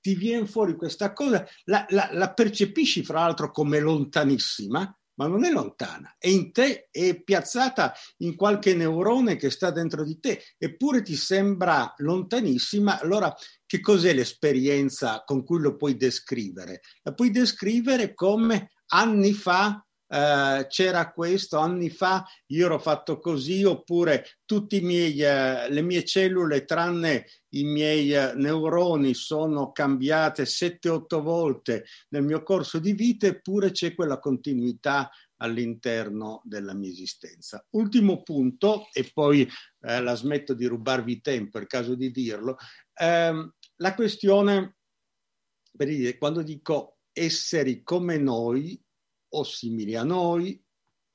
Ti viene fuori questa cosa, la, la, la percepisci fra l'altro come lontanissima, ma non è lontana, è in te, è piazzata in qualche neurone che sta dentro di te, eppure ti sembra lontanissima. Allora, che cos'è l'esperienza con cui lo puoi descrivere? La puoi descrivere come anni fa Uh, c'era questo anni fa, io ero fatto così, oppure tutte uh, le mie cellule, tranne i miei uh, neuroni, sono cambiate 7-8 volte nel mio corso di vita, eppure c'è quella continuità all'interno della mia esistenza. Ultimo punto, e poi eh, la smetto di rubarvi tempo, è il caso di dirlo, ehm, la questione, per dire, quando dico esseri come noi, o simili a noi,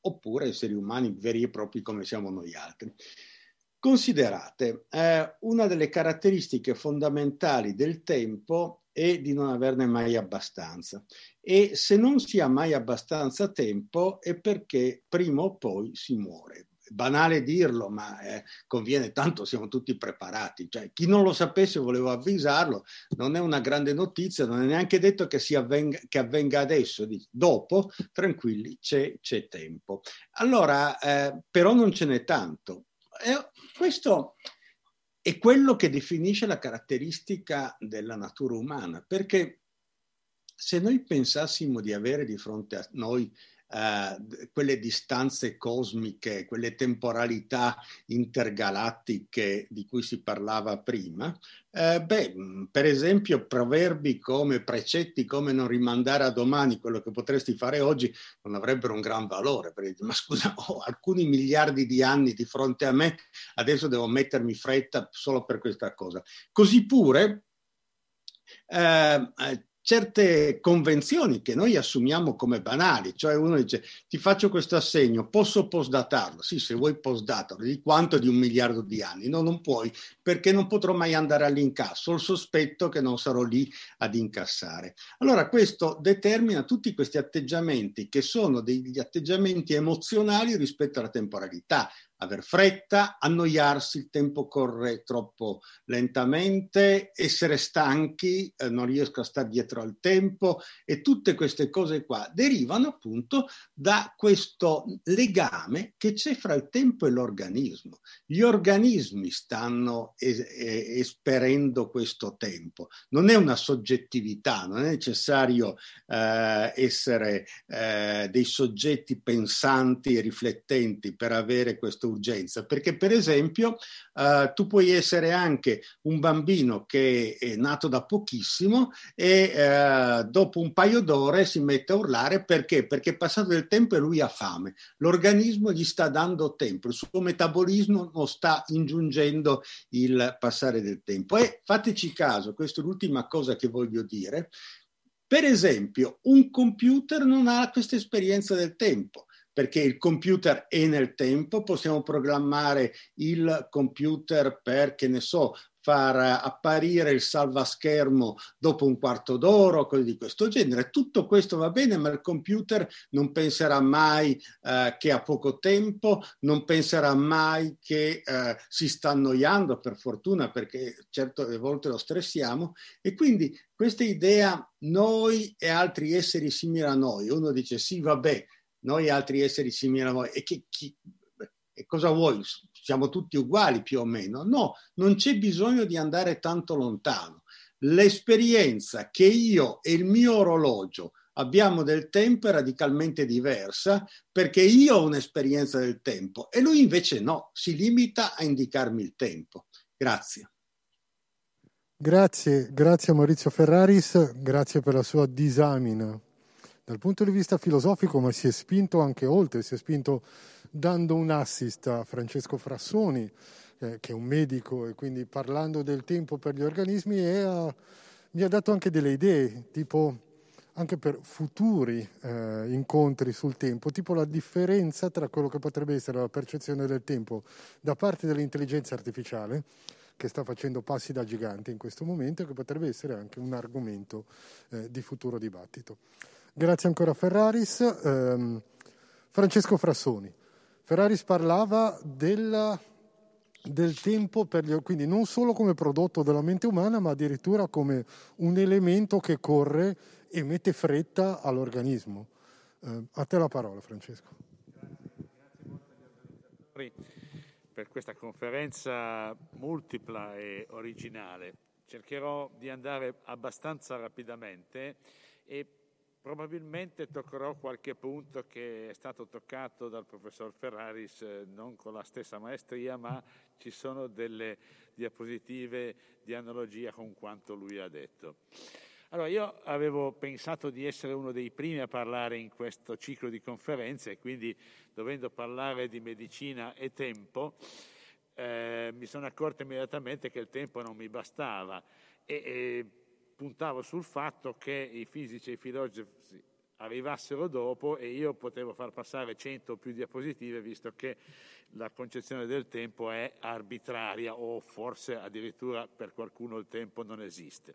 oppure esseri umani veri e propri come siamo noi altri. Considerate, eh, una delle caratteristiche fondamentali del tempo è di non averne mai abbastanza e se non si ha mai abbastanza tempo è perché prima o poi si muore banale dirlo, ma eh, conviene tanto, siamo tutti preparati. Cioè, chi non lo sapesse volevo avvisarlo, non è una grande notizia, non è neanche detto che, avvenga, che avvenga adesso, dopo, tranquilli, c'è, c'è tempo. Allora, eh, però non ce n'è tanto. E questo è quello che definisce la caratteristica della natura umana, perché se noi pensassimo di avere di fronte a noi uh, quelle distanze cosmiche, quelle temporalità intergalattiche di cui si parlava prima, eh, beh, per esempio, proverbi come precetti come non rimandare a domani quello che potresti fare oggi non avrebbero un gran valore. Perché, ma scusa, ho alcuni miliardi di anni di fronte a me, adesso devo mettermi fretta solo per questa cosa. Così pure eh, eh certe convenzioni che noi assumiamo come banali, cioè uno dice ti faccio questo assegno, posso postdatarlo? Sì, se vuoi postdatarlo, di quanto? Di un miliardo di anni? No, non puoi, perché non potrò mai andare all'incasso, ho il sospetto che non sarò lì ad incassare. Allora questo determina tutti questi atteggiamenti che sono degli atteggiamenti emozionali rispetto alla temporalità, aver fretta, annoiarsi, il tempo corre troppo lentamente, essere stanchi, eh, non riesco a stare dietro al tempo e tutte queste cose qua derivano appunto da questo legame che c'è fra il tempo e l'organismo. Gli organismi stanno es- esperendo questo tempo, non è una soggettività, non è necessario eh, essere eh, dei soggetti pensanti e riflettenti per avere questo urgenza, perché per esempio uh, tu puoi essere anche un bambino che è nato da pochissimo e uh, dopo un paio d'ore si mette a urlare perché? Perché passato del tempo e lui ha fame. L'organismo gli sta dando tempo, il suo metabolismo sta ingiungendo il passare del tempo. E fateci caso, questa è l'ultima cosa che voglio dire. Per esempio, un computer non ha questa esperienza del tempo perché il computer è nel tempo, possiamo programmare il computer per, che ne so, far apparire il salvaschermo dopo un quarto d'ora, cose di questo genere. Tutto questo va bene, ma il computer non penserà mai eh, che ha poco tempo, non penserà mai che eh, si sta annoiando, per fortuna, perché certe volte lo stressiamo. E quindi questa idea, noi e altri esseri simili a noi, uno dice sì, vabbè, noi altri esseri simili a voi. E, che, chi, e cosa vuoi? Siamo tutti uguali più o meno? No, non c'è bisogno di andare tanto lontano. L'esperienza che io e il mio orologio abbiamo del tempo è radicalmente diversa perché io ho un'esperienza del tempo e lui invece no, si limita a indicarmi il tempo. Grazie. Grazie, grazie Maurizio Ferraris, grazie per la sua disamina dal punto di vista filosofico, ma si è spinto anche oltre, si è spinto dando un assist a Francesco Frassoni, eh, che è un medico e quindi parlando del tempo per gli organismi e ha, mi ha dato anche delle idee, tipo anche per futuri eh, incontri sul tempo, tipo la differenza tra quello che potrebbe essere la percezione del tempo da parte dell'intelligenza artificiale, che sta facendo passi da gigante in questo momento e che potrebbe essere anche un argomento eh, di futuro dibattito. Grazie ancora a Ferraris. Eh, Francesco Frassoni. Ferraris parlava della, del tempo, gli, quindi non solo come prodotto della mente umana, ma addirittura come un elemento che corre e mette fretta all'organismo. Eh, a te la parola, Francesco. Grazie, per questa conferenza multipla e originale. Cercherò di andare abbastanza rapidamente e Probabilmente toccherò qualche punto che è stato toccato dal professor Ferraris, eh, non con la stessa maestria, ma ci sono delle diapositive di analogia con quanto lui ha detto. Allora, io avevo pensato di essere uno dei primi a parlare in questo ciclo di conferenze quindi dovendo parlare di medicina e tempo, eh, mi sono accorto immediatamente che il tempo non mi bastava e, e puntavo sul fatto che i fisici e i filosofi arrivassero dopo e io potevo far passare 100 o più diapositive visto che la concezione del tempo è arbitraria o forse addirittura per qualcuno il tempo non esiste.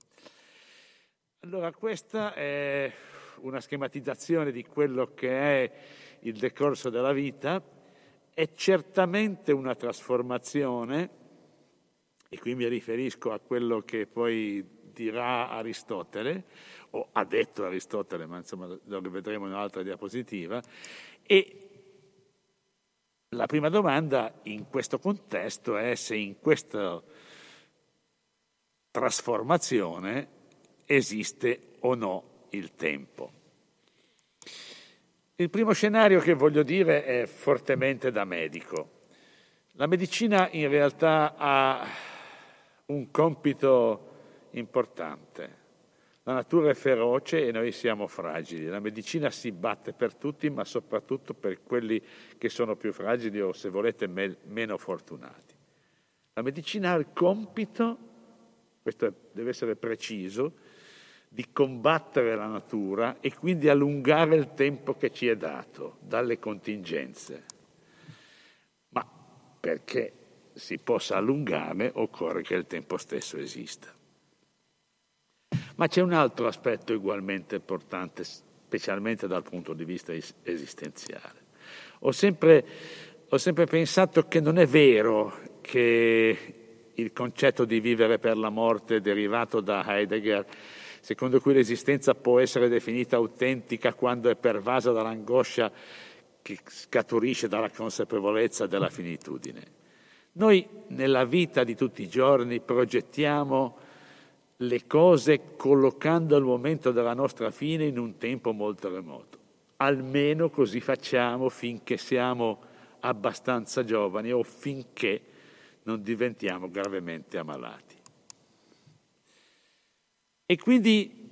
Allora questa è una schematizzazione di quello che è il decorso della vita, è certamente una trasformazione e qui mi riferisco a quello che poi dirà Aristotele, o ha detto Aristotele, ma insomma lo rivedremo in un'altra diapositiva, e la prima domanda in questo contesto è se in questa trasformazione esiste o no il tempo. Il primo scenario che voglio dire è fortemente da medico. La medicina in realtà ha un compito importante. La natura è feroce e noi siamo fragili. La medicina si batte per tutti, ma soprattutto per quelli che sono più fragili o, se volete, me- meno fortunati. La medicina ha il compito, questo deve essere preciso, di combattere la natura e quindi allungare il tempo che ci è dato dalle contingenze. Ma perché si possa allungare occorre che il tempo stesso esista. Ma c'è un altro aspetto ugualmente importante, specialmente dal punto di vista esistenziale. Ho sempre, ho sempre pensato che non è vero che il concetto di vivere per la morte derivato da Heidegger secondo cui l'esistenza può essere definita autentica quando è pervasa dall'angoscia che scaturisce dalla consapevolezza della finitudine. Noi nella vita di tutti i giorni progettiamo le cose collocando il momento della nostra fine in un tempo molto remoto. Almeno così facciamo finché siamo abbastanza giovani o finché non diventiamo gravemente ammalati. E quindi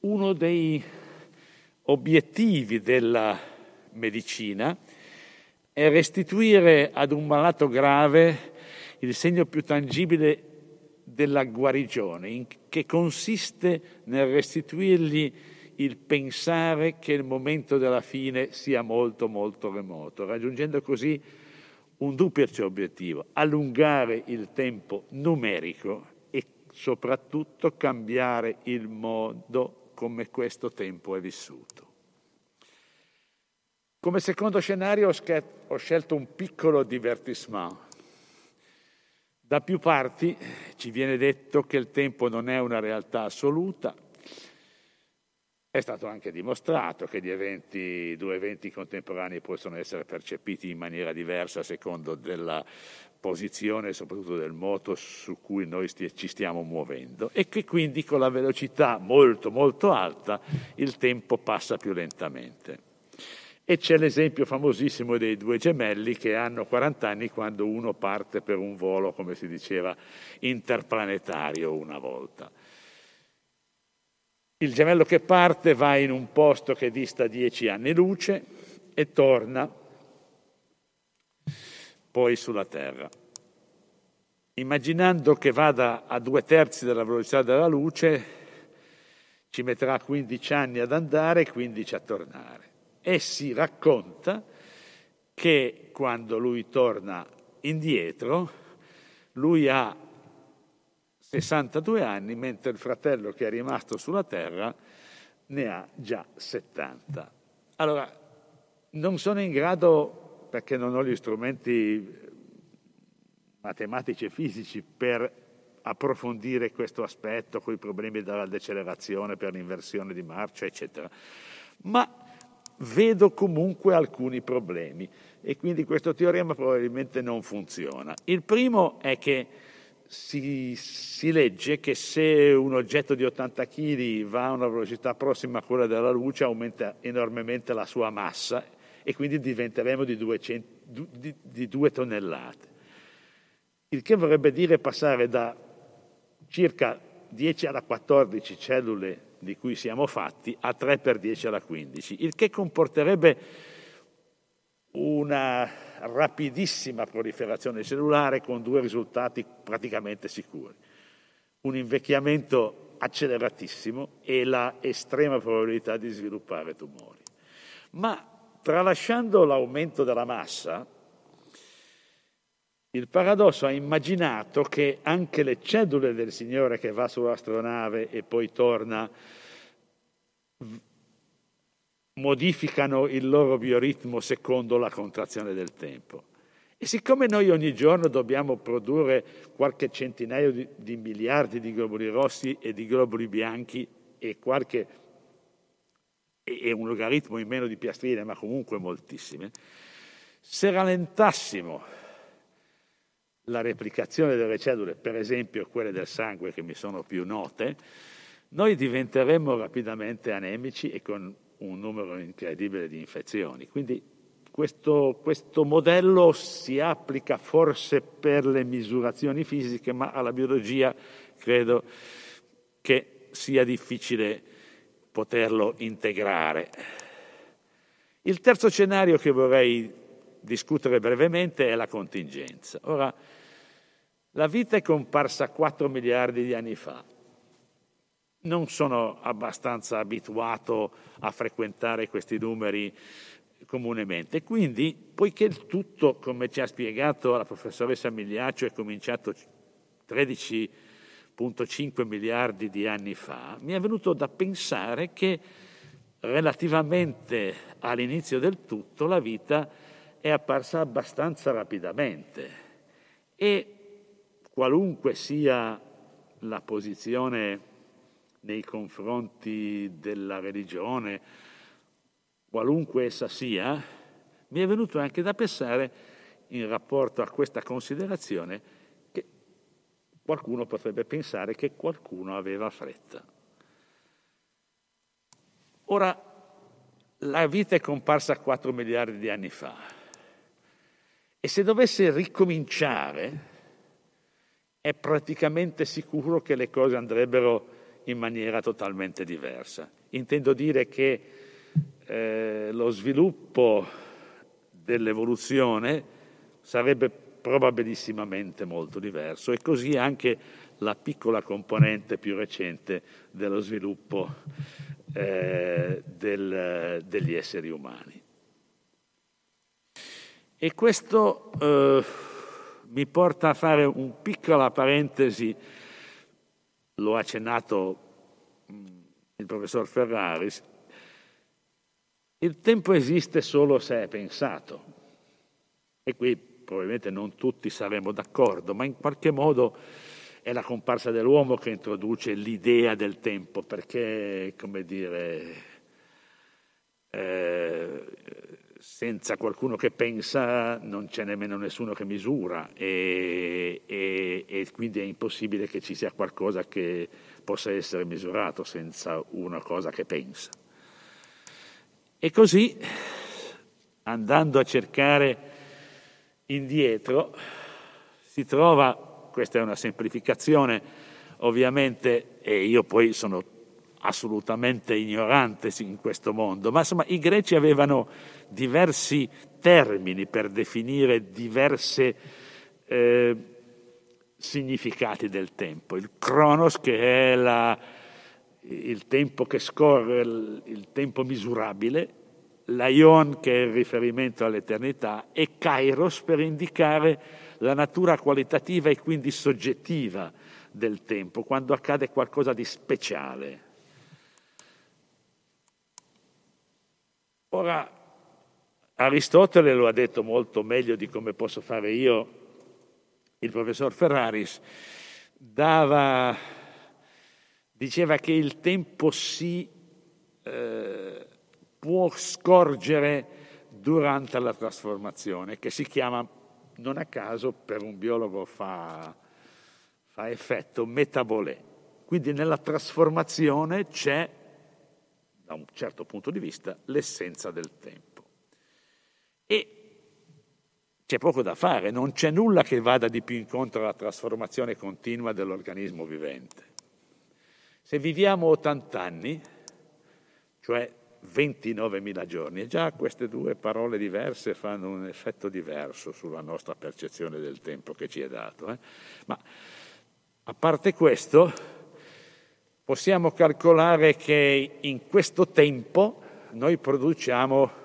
uno dei obiettivi della medicina è restituire ad un malato grave il segno più tangibile della guarigione, che consiste nel restituirgli il pensare che il momento della fine sia molto molto remoto, raggiungendo così un duplice obiettivo, allungare il tempo numerico soprattutto cambiare il modo come questo tempo è vissuto. Come secondo scenario ho scelto un piccolo divertissement. Da più parti ci viene detto che il tempo non è una realtà assoluta. È stato anche dimostrato che eventi, due eventi contemporanei possono essere percepiti in maniera diversa a secondo della posizione soprattutto del moto su cui noi ci stiamo muovendo e che quindi con la velocità molto molto alta il tempo passa più lentamente. E c'è l'esempio famosissimo dei due gemelli che hanno 40 anni quando uno parte per un volo, come si diceva, interplanetario una volta. Il gemello che parte va in un posto che dista 10 anni luce e torna poi sulla Terra. Immaginando che vada a due terzi della velocità della luce, ci metterà 15 anni ad andare e 15 a tornare. E si racconta che quando lui torna indietro, lui ha 62 anni, mentre il fratello che è rimasto sulla Terra ne ha già 70. Allora, non sono in grado perché non ho gli strumenti matematici e fisici per approfondire questo aspetto con i problemi della decelerazione per l'inversione di marcia, eccetera. Ma vedo comunque alcuni problemi e quindi questo teorema probabilmente non funziona. Il primo è che si, si, legge che se un oggetto di 80 kg va a una velocità prossima a quella della luce aumenta enormemente la sua massa e quindi diventeremo di, 200, di, di due tonnellate. Il che vorrebbe dire passare da circa 10 alla 14 cellule di cui siamo fatti a 3 per 10 alla 15, il che comporterebbe una rapidissima proliferazione cellulare con due risultati praticamente sicuri. Un invecchiamento acceleratissimo e la estrema probabilità di sviluppare tumori. Ma Tralasciando l'aumento della massa, il paradosso ha immaginato che anche le cellule del Signore che va sull'astronave e poi torna modificano il loro bioritmo secondo la contrazione del tempo. E siccome noi ogni giorno dobbiamo produrre qualche centinaio di, di miliardi di globuli rossi e di globuli bianchi e qualche e un logaritmo in meno di piastrine, ma comunque moltissime, se rallentassimo la replicazione delle cellule, per esempio quelle del sangue che mi sono più note, noi diventeremmo rapidamente anemici e con un numero incredibile di infezioni. Quindi questo, questo, modello si applica forse per le misurazioni fisiche, ma alla biologia credo che sia difficile poterlo integrare. Il terzo scenario che vorrei discutere brevemente è la contingenza. Ora, la vita è comparsa 4 miliardi di anni fa. Non sono abbastanza abituato a frequentare questi numeri comunemente. Quindi, poiché il tutto, come ci ha spiegato la professoressa Migliaccio, è cominciato 13,5 miliardi di anni fa, mi è venuto da pensare che relativamente all'inizio del tutto la vita è apparsa abbastanza rapidamente e qualunque sia la posizione nei confronti della religione, qualunque essa sia, mi è venuto anche da pensare, in rapporto a questa considerazione, che qualcuno potrebbe pensare che qualcuno aveva fretta. Ora, la vita è comparsa 4 miliardi di anni fa e se dovesse ricominciare, è praticamente sicuro che le cose andrebbero in maniera totalmente diversa. Intendo dire che eh, lo sviluppo dell'evoluzione sarebbe probabilissimamente molto diverso e così anche la piccola componente più recente dello sviluppo eh, del, degli esseri umani. E questo eh, mi porta a fare una piccola parentesi, l'ho accennato mm, il professor Ferraris, il tempo esiste solo se è pensato. E qui probabilmente non tutti saremo d'accordo, ma in qualche modo è la comparsa dell'uomo che introduce l'idea del tempo, perché, come dire, eh, senza qualcuno che pensa non c'è nemmeno nessuno che misura e, e, e, quindi è impossibile che ci sia qualcosa che possa essere misurato senza una cosa che pensa. E così, andando a cercare indietro, si trova, questa è una semplificazione ovviamente, e io poi sono assolutamente ignorante in questo mondo, ma insomma i greci avevano diversi termini per definire diversi eh, significati del tempo. Il cronos che è la, il tempo che scorre, il, il tempo misurabile, l'aion che è il riferimento all'eternità e kairos per indicare la natura qualitativa e quindi soggettiva del tempo, quando accade qualcosa di speciale. Ora, Aristotele lo ha detto molto meglio di come posso fare io, il professor Ferraris, dava diceva che il tempo si eh, può scorgere durante la trasformazione, che si chiama, non a caso, per un biologo fa, fa effetto, metabolè. Quindi nella trasformazione c'è, da un certo punto di vista, l'essenza del tempo. E c'è poco da fare, non c'è nulla che vada di più incontro alla trasformazione continua dell'organismo vivente. Se viviamo 80 anni, cioè 29.000 giorni, e già queste due parole diverse fanno un effetto diverso sulla nostra percezione del tempo che ci è dato. Eh? Ma a parte questo, possiamo calcolare che in questo tempo noi produciamo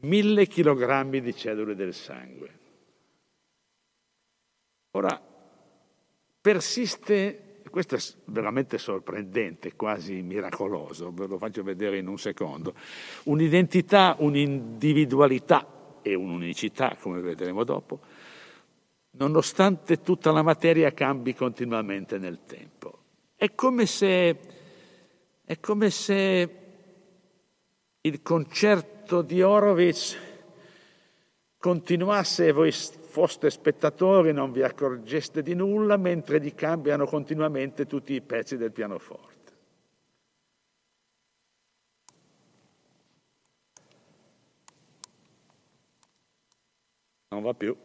mille chilogrammi di cellule del sangue. Ora, persiste questo è veramente sorprendente, quasi miracoloso, ve lo faccio vedere in un secondo. Un'identità, un'individualità e un'unicità, come vedremo dopo, nonostante tutta la materia cambi continuamente nel tempo. È come se, è come se il concerto di Horowitz continuasse e voi foste spettatori, non vi accorgeste di nulla, mentre gli cambiano continuamente tutti i pezzi del pianoforte. Non va più.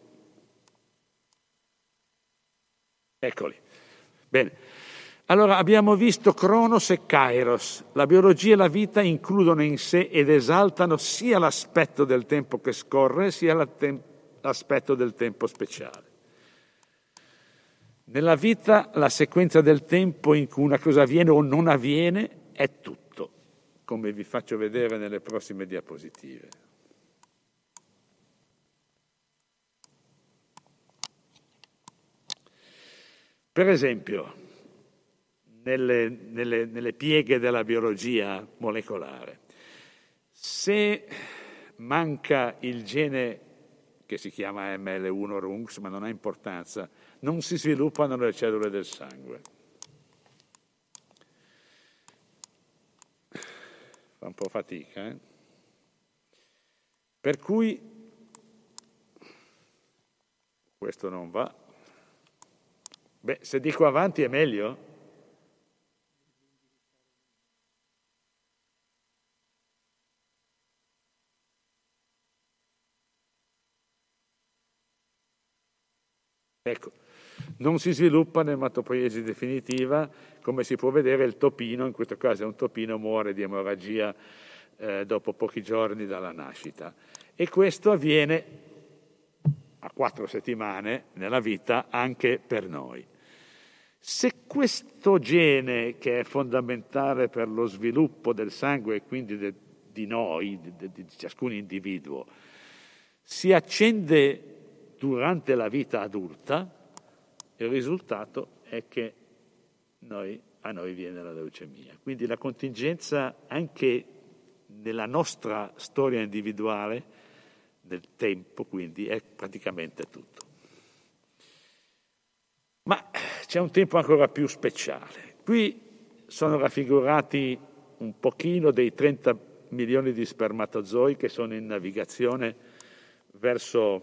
Eccoli. Bene. Allora abbiamo visto Cronos e Kairos. La biologia e la vita includono in sé ed esaltano sia l'aspetto del tempo che scorre, sia l'aspetto del tempo speciale. Nella vita la sequenza del tempo in cui una cosa avviene o non avviene è tutto, come vi faccio vedere nelle prossime diapositive. Per esempio, nelle, nelle, nelle pieghe della biologia molecolare, se manca il gene che si chiama ML1 RUNX, ma non ha importanza, non si sviluppano le cellule del sangue. Fa un po' fatica, eh? Per cui questo non va. Beh, se dico avanti è meglio? Ecco, non si sviluppa nell'ematopoiesi definitiva, come si può vedere il topino, in questo caso è un topino, muore di emorragia eh, dopo pochi giorni dalla nascita. E questo avviene a quattro settimane nella vita anche per noi. Se questo gene, che è fondamentale per lo sviluppo del sangue e quindi de, di noi, di, di ciascun individuo, si accende durante la vita adulta, il risultato è che noi, a noi viene la leucemia. Quindi la contingenza anche nella nostra storia individuale, nel tempo, quindi è praticamente tutto. Ma c'è un tempo ancora più speciale. Qui sono raffigurati un pochino dei 30 milioni di spermatozoi che sono in navigazione verso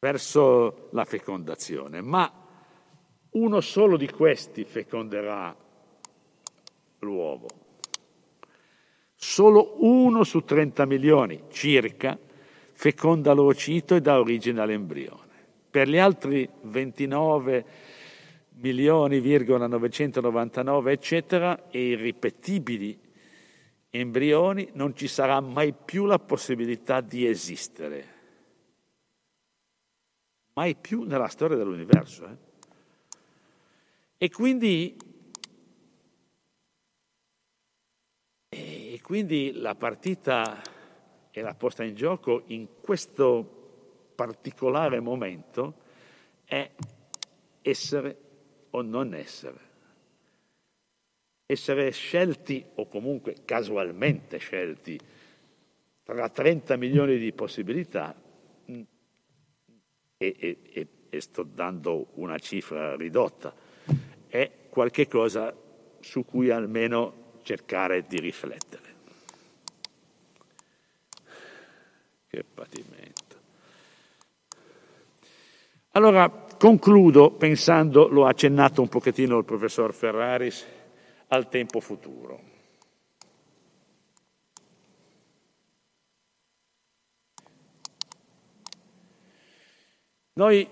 Verso la fecondazione, ma uno solo di questi feconderà l'uovo. Solo uno su 30 milioni circa feconda l'ovocito e dà origine all'embrione. Per gli altri 29 milioni, 999, eccetera, e irripetibili embrioni non ci sarà mai più la possibilità di esistere. Mai più nella storia dell'universo. Eh? E quindi, e quindi la partita e la posta in gioco in questo particolare momento è essere o non essere essere scelti o comunque casualmente scelti tra 30 milioni di possibilità e, e, e sto dando una cifra ridotta, è qualcosa su cui almeno cercare di riflettere. Che patimento. Allora, concludo pensando, l'ho accennato un pochettino il professor Ferraris, al tempo futuro. Noi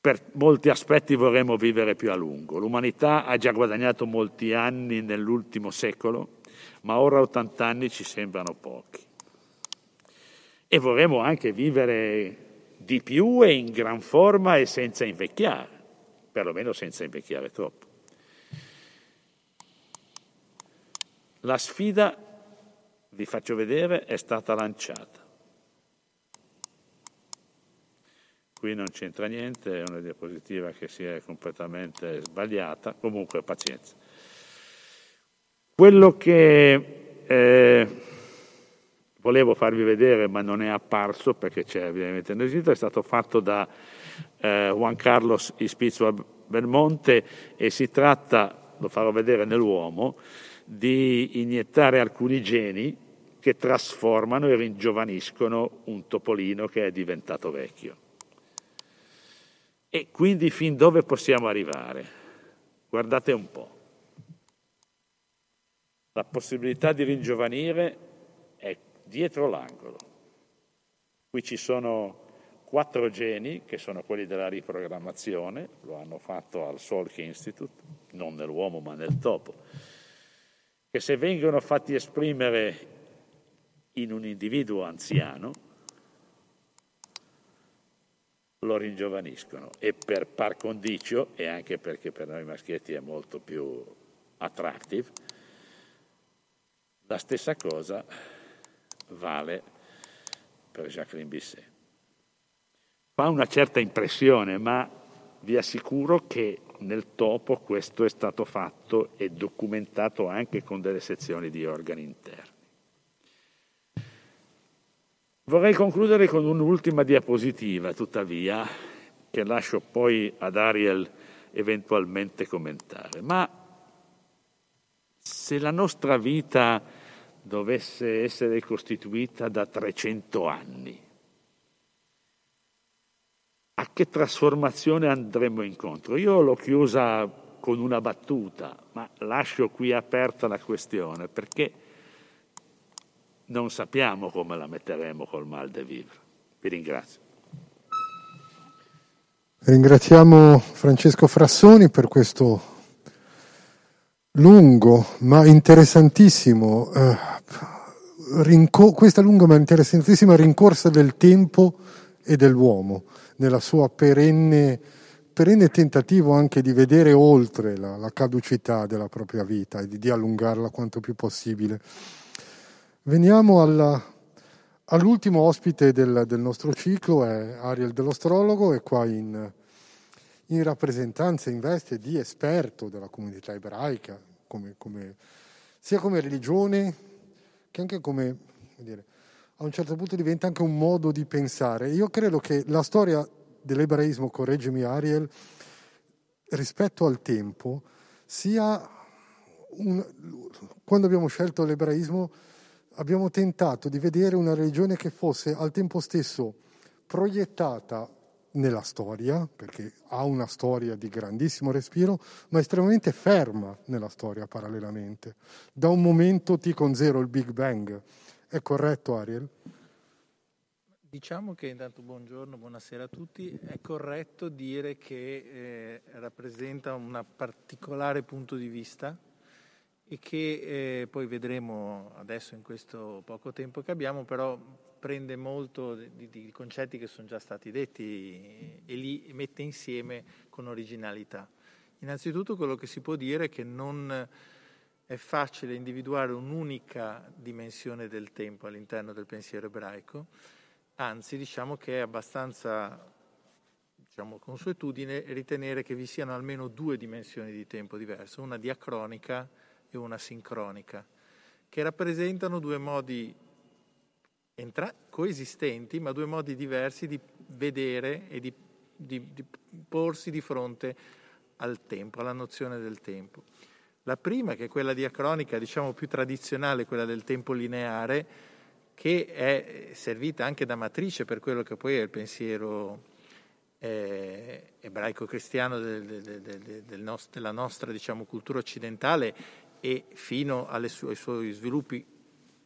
per molti aspetti vorremmo vivere più a lungo. L'umanità ha già guadagnato molti anni nell'ultimo secolo, ma ora 80 anni ci sembrano pochi. E vorremmo anche vivere di più e in gran forma e senza invecchiare perlomeno senza invecchiare troppo. La sfida, vi faccio vedere, è stata lanciata. Qui non c'entra niente, è una diapositiva che si è completamente sbagliata, comunque pazienza. Quello che eh, volevo farvi vedere, ma non è apparso perché c'è evidentemente nel sito, è stato fatto da eh, Juan Carlos Ispizua Belmonte e si tratta, lo farò vedere nell'uomo, di iniettare alcuni geni che trasformano e ringiovaniscono un topolino che è diventato vecchio. E quindi fin dove possiamo arrivare? Guardate un po'. La possibilità di ringiovanire è dietro l'angolo. Qui ci sono quattro geni, che sono quelli della riprogrammazione, lo hanno fatto al Salk Institute, non nell'uomo ma nel topo, che se vengono fatti esprimere in un individuo anziano, lo ringiovaniscono e per par condicio e anche perché per noi maschietti è molto più attractive, la stessa cosa vale per Jacqueline Bisset. Fa una certa impressione, ma vi assicuro che nel topo questo è stato fatto e documentato anche con delle sezioni di organi interni. Vorrei concludere con un'ultima diapositiva, tuttavia, che lascio poi ad Ariel eventualmente commentare. Ma se la nostra vita dovesse essere costituita da 300 anni, a che trasformazione andremo incontro? Io l'ho chiusa con una battuta, ma lascio qui aperta la questione perché non sappiamo come la metteremo col mal de vivre. Vi ringrazio. Ringraziamo Francesco Frassoni per questo lungo ma interessantissimo, eh, rinco- questa lunga ma interessantissima rincorsa del tempo e dell'uomo nella sua perenne, perenne tentativo anche di vedere oltre la, la caducità della propria vita e di, di allungarla quanto più possibile. Veniamo alla, all'ultimo ospite del, del, nostro ciclo, è Ariel dell'Astrologo, è qua in, in rappresentanza, in veste di esperto della comunità ebraica, come, come, sia come religione che anche come, dire, a un certo punto diventa anche un modo di pensare. Io credo che la storia dell'ebraismo, correggimi Ariel, rispetto al tempo, sia un, quando abbiamo scelto l'ebraismo abbiamo tentato di vedere una religione che fosse al tempo stesso proiettata nella storia, perché ha una storia di grandissimo respiro, ma estremamente ferma nella storia parallelamente. Da un momento T con zero, il Big Bang. È corretto, Ariel? Diciamo che intanto buongiorno, buonasera a tutti. È corretto dire che eh, rappresenta un particolare punto di vista e che eh, poi vedremo adesso in questo poco tempo che abbiamo, però prende molto di, di, concetti che sono già stati detti e li mette insieme con originalità. Innanzitutto quello che si può dire è che non è facile individuare un'unica dimensione del tempo all'interno del pensiero ebraico, anzi diciamo che è abbastanza diciamo, consuetudine ritenere che vi siano almeno due dimensioni di tempo diverse, una diacronica e una sincronica, che rappresentano due modi entra- coesistenti, ma due modi diversi di vedere e di, di, di porsi di fronte al tempo, alla nozione del tempo. La prima, che è quella diacronica, diciamo più tradizionale, quella del tempo lineare, che è servita anche da matrice per quello che poi è il pensiero eh, ebraico-cristiano del, del, del, della nostra diciamo, cultura occidentale e fino sue, ai suoi sviluppi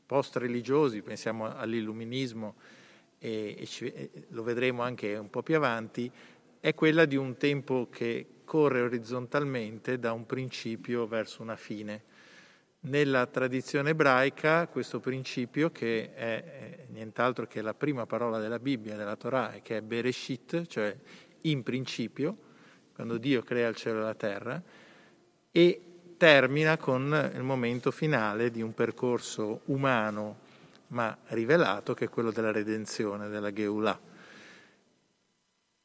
post-religiosi, pensiamo all'illuminismo e, e, ci, e lo vedremo anche un po' più avanti, è quella di un tempo che corre orizzontalmente da un principio verso una fine. Nella tradizione ebraica questo principio, che è, è nient'altro che la prima parola della Bibbia, della Torah, che è Bereshit, cioè in principio, quando Dio crea il cielo e la terra, e termina con il momento finale di un percorso umano ma rivelato che è quello della redenzione, della Geulah.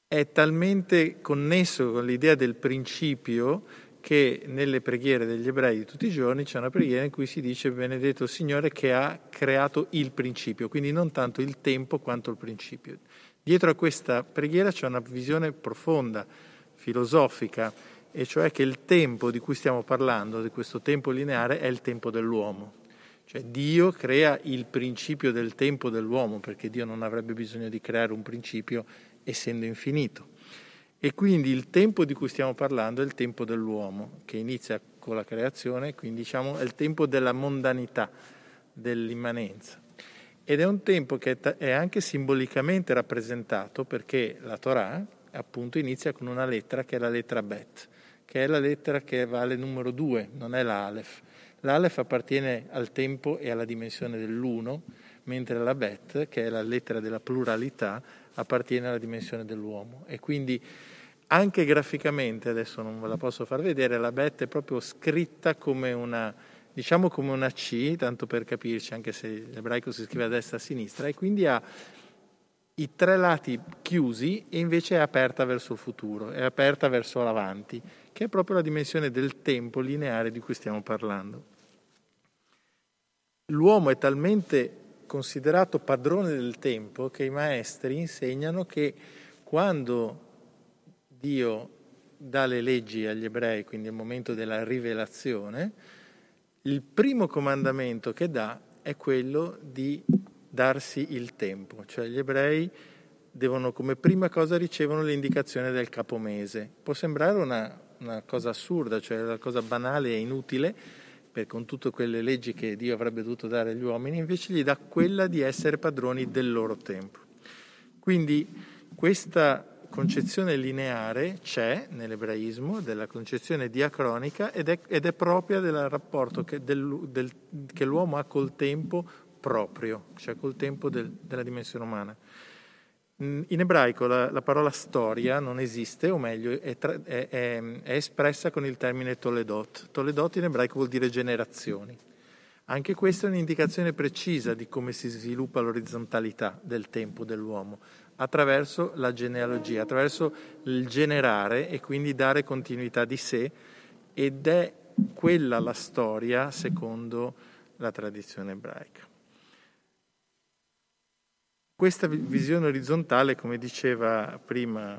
È talmente connesso con l'idea del principio che nelle preghiere degli ebrei di tutti i giorni c'è una preghiera in cui si dice benedetto Signore che ha creato il principio, quindi non tanto il tempo quanto il principio. Dietro a questa preghiera c'è una visione profonda, filosofica, e cioè che il tempo di cui stiamo parlando, di questo tempo lineare, è il tempo dell'uomo. Cioè Dio crea il principio del tempo dell'uomo, perché Dio non avrebbe bisogno di creare un principio essendo infinito. E quindi il tempo di cui stiamo parlando è il tempo dell'uomo, che inizia con la creazione, quindi diciamo è il tempo della mondanità, dell'immanenza. Ed è un tempo che è anche simbolicamente rappresentato perché la Torah appunto inizia con una lettera che è la lettera Bet, che è la lettera che vale numero due, non è l'Alef. L'Alef appartiene al tempo e alla dimensione dell'uno, mentre la Bet, che è la lettera della pluralità, appartiene alla dimensione dell'uomo. E quindi anche graficamente, adesso non ve la posso far vedere, la Bet è proprio scritta come una diciamo come una C, tanto per capirci, anche se l'ebraico si scrive a destra e a sinistra, e quindi ha i tre lati chiusi e invece è aperta verso il futuro, è aperta verso l'avanti, che è proprio la dimensione del tempo lineare di cui stiamo parlando. L'uomo è talmente considerato padrone del tempo che i maestri insegnano che quando Dio dà le leggi agli ebrei, quindi al momento della rivelazione, il primo comandamento che dà è quello di darsi il tempo, cioè gli ebrei devono come prima cosa ricevono l'indicazione del capomese. Può sembrare una, una cosa assurda, cioè una cosa banale e inutile, per, con tutte quelle leggi che Dio avrebbe dovuto dare agli uomini, invece gli dà quella di essere padroni del loro tempo. Quindi questa concezione lineare c'è nell'ebraismo, della concezione diacronica, ed è, ed è propria del rapporto che, del, del, che, l'uomo ha col tempo proprio, cioè col tempo del, della dimensione umana. In ebraico la, la, parola storia non esiste, o meglio, è, tra, è, è, è espressa con il termine toledot. Toledot in ebraico vuol dire generazioni. Anche questa è un'indicazione precisa di come si sviluppa l'orizzontalità del tempo dell'uomo attraverso la genealogia, attraverso il generare e quindi dare continuità di sé ed è quella la storia secondo la tradizione ebraica. Questa visione orizzontale, come diceva prima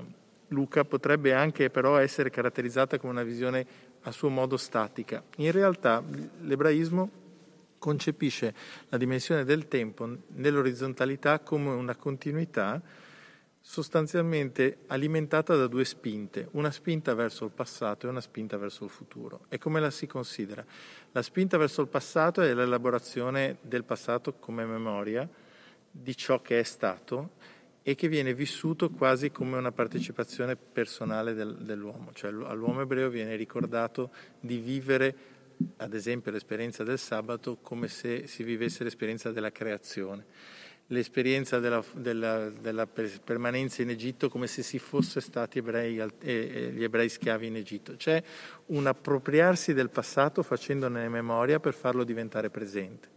Luca, potrebbe anche però essere caratterizzata come una visione a suo modo statica. In realtà l'ebraismo concepisce la dimensione del tempo nell'orizzontalità come una continuità sostanzialmente alimentata da due spinte, una spinta verso il passato e una spinta verso il futuro. E come la si considera? La spinta verso il passato è l'elaborazione del passato come memoria di ciò che è stato e che viene vissuto quasi come una partecipazione personale del, dell'uomo, cioè all'uomo ebreo viene ricordato di vivere ad esempio l'esperienza del sabato come se si vivesse l'esperienza della creazione l'esperienza della, della, della, permanenza in Egitto come se si fosse stati ebrei, eh, gli ebrei schiavi in Egitto. C'è un appropriarsi del passato facendone memoria per farlo diventare presente,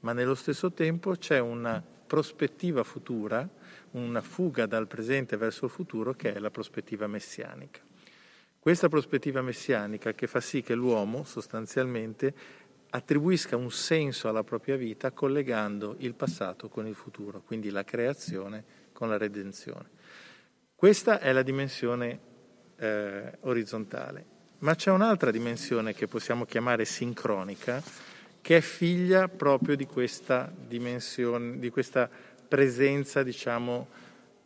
ma nello stesso tempo c'è una prospettiva futura, una fuga dal presente verso il futuro che è la prospettiva messianica. Questa prospettiva messianica che fa sì che l'uomo sostanzialmente attribuisca un senso alla propria vita collegando il passato con il futuro, quindi la creazione con la redenzione. Questa è la dimensione eh, orizzontale, ma c'è un'altra dimensione che possiamo chiamare sincronica, che è figlia proprio di questa dimensione, di questa presenza, diciamo,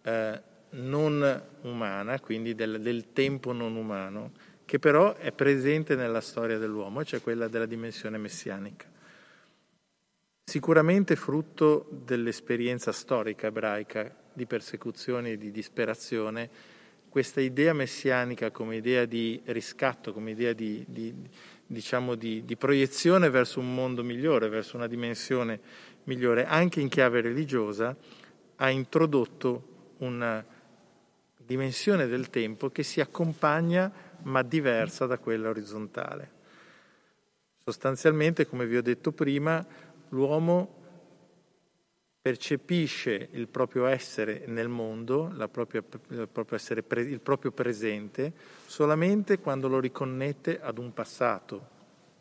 eh, non umana, quindi del, del tempo non umano, che però è presente nella storia dell'uomo, cioè quella della dimensione messianica. Sicuramente frutto dell'esperienza storica ebraica di persecuzione e di disperazione, questa idea messianica come idea di riscatto, come idea di, di, diciamo di, di proiezione verso un mondo migliore, verso una dimensione migliore, anche in chiave religiosa, ha introdotto una dimensione del tempo che si accompagna ma diversa da quella orizzontale. Sostanzialmente, come vi ho detto prima, l'uomo percepisce il proprio essere nel mondo, propria, il, proprio essere, il proprio presente, solamente quando lo riconnette ad un passato,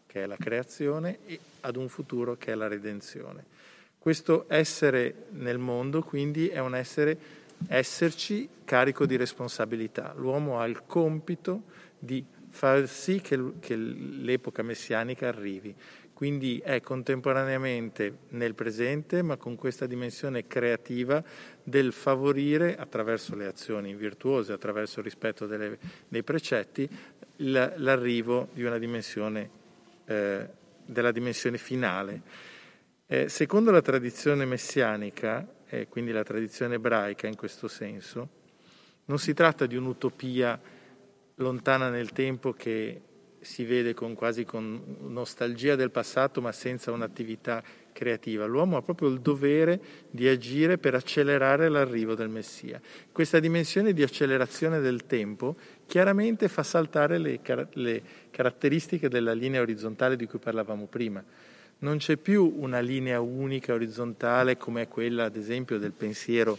che è la creazione, e ad un futuro, che è la redenzione. Questo essere nel mondo, quindi, è un essere, esserci carico di responsabilità. L'uomo ha il compito di far sì che, che l'epoca messianica arrivi. quindi è contemporaneamente nel presente, ma con questa dimensione creativa del favorire, attraverso le azioni virtuose, attraverso il rispetto delle, dei precetti, l'arrivo di una dimensione, eh, della dimensione finale. Eh, secondo la tradizione messianica, e quindi la tradizione ebraica in questo senso, non si tratta di un'utopia lontana nel tempo che si vede con, quasi con nostalgia del passato ma senza un'attività creativa. L'uomo ha proprio il dovere di agire per accelerare l'arrivo del Messia. Questa dimensione di accelerazione del tempo chiaramente fa saltare le, le caratteristiche della linea orizzontale di cui parlavamo prima. Non c'è più una linea unica orizzontale come quella, ad esempio, del pensiero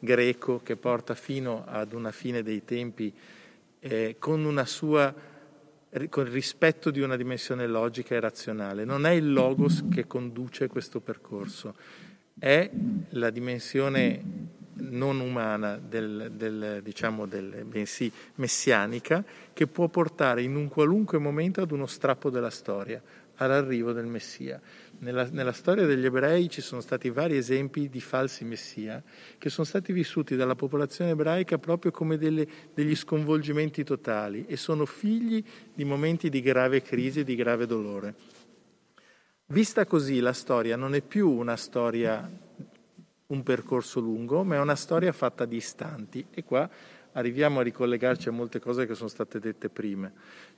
greco che porta fino ad una fine dei tempi eh, con una sua con il rispetto di una dimensione logica e razionale. Non è il logos che conduce questo percorso, è la dimensione non umana, del, del, diciamo del, bensì messianica, che può portare in un qualunque momento ad uno strappo della storia, all'arrivo del Messia. Nella, nella, storia degli ebrei ci sono stati vari esempi di falsi messia che sono stati vissuti dalla popolazione ebraica proprio come delle, degli sconvolgimenti totali e sono figli di momenti di grave crisi e di grave dolore. Vista così la storia non è più una storia, un percorso lungo, ma è una storia fatta di istanti e qua arriviamo a ricollegarci a molte cose che sono state dette prima.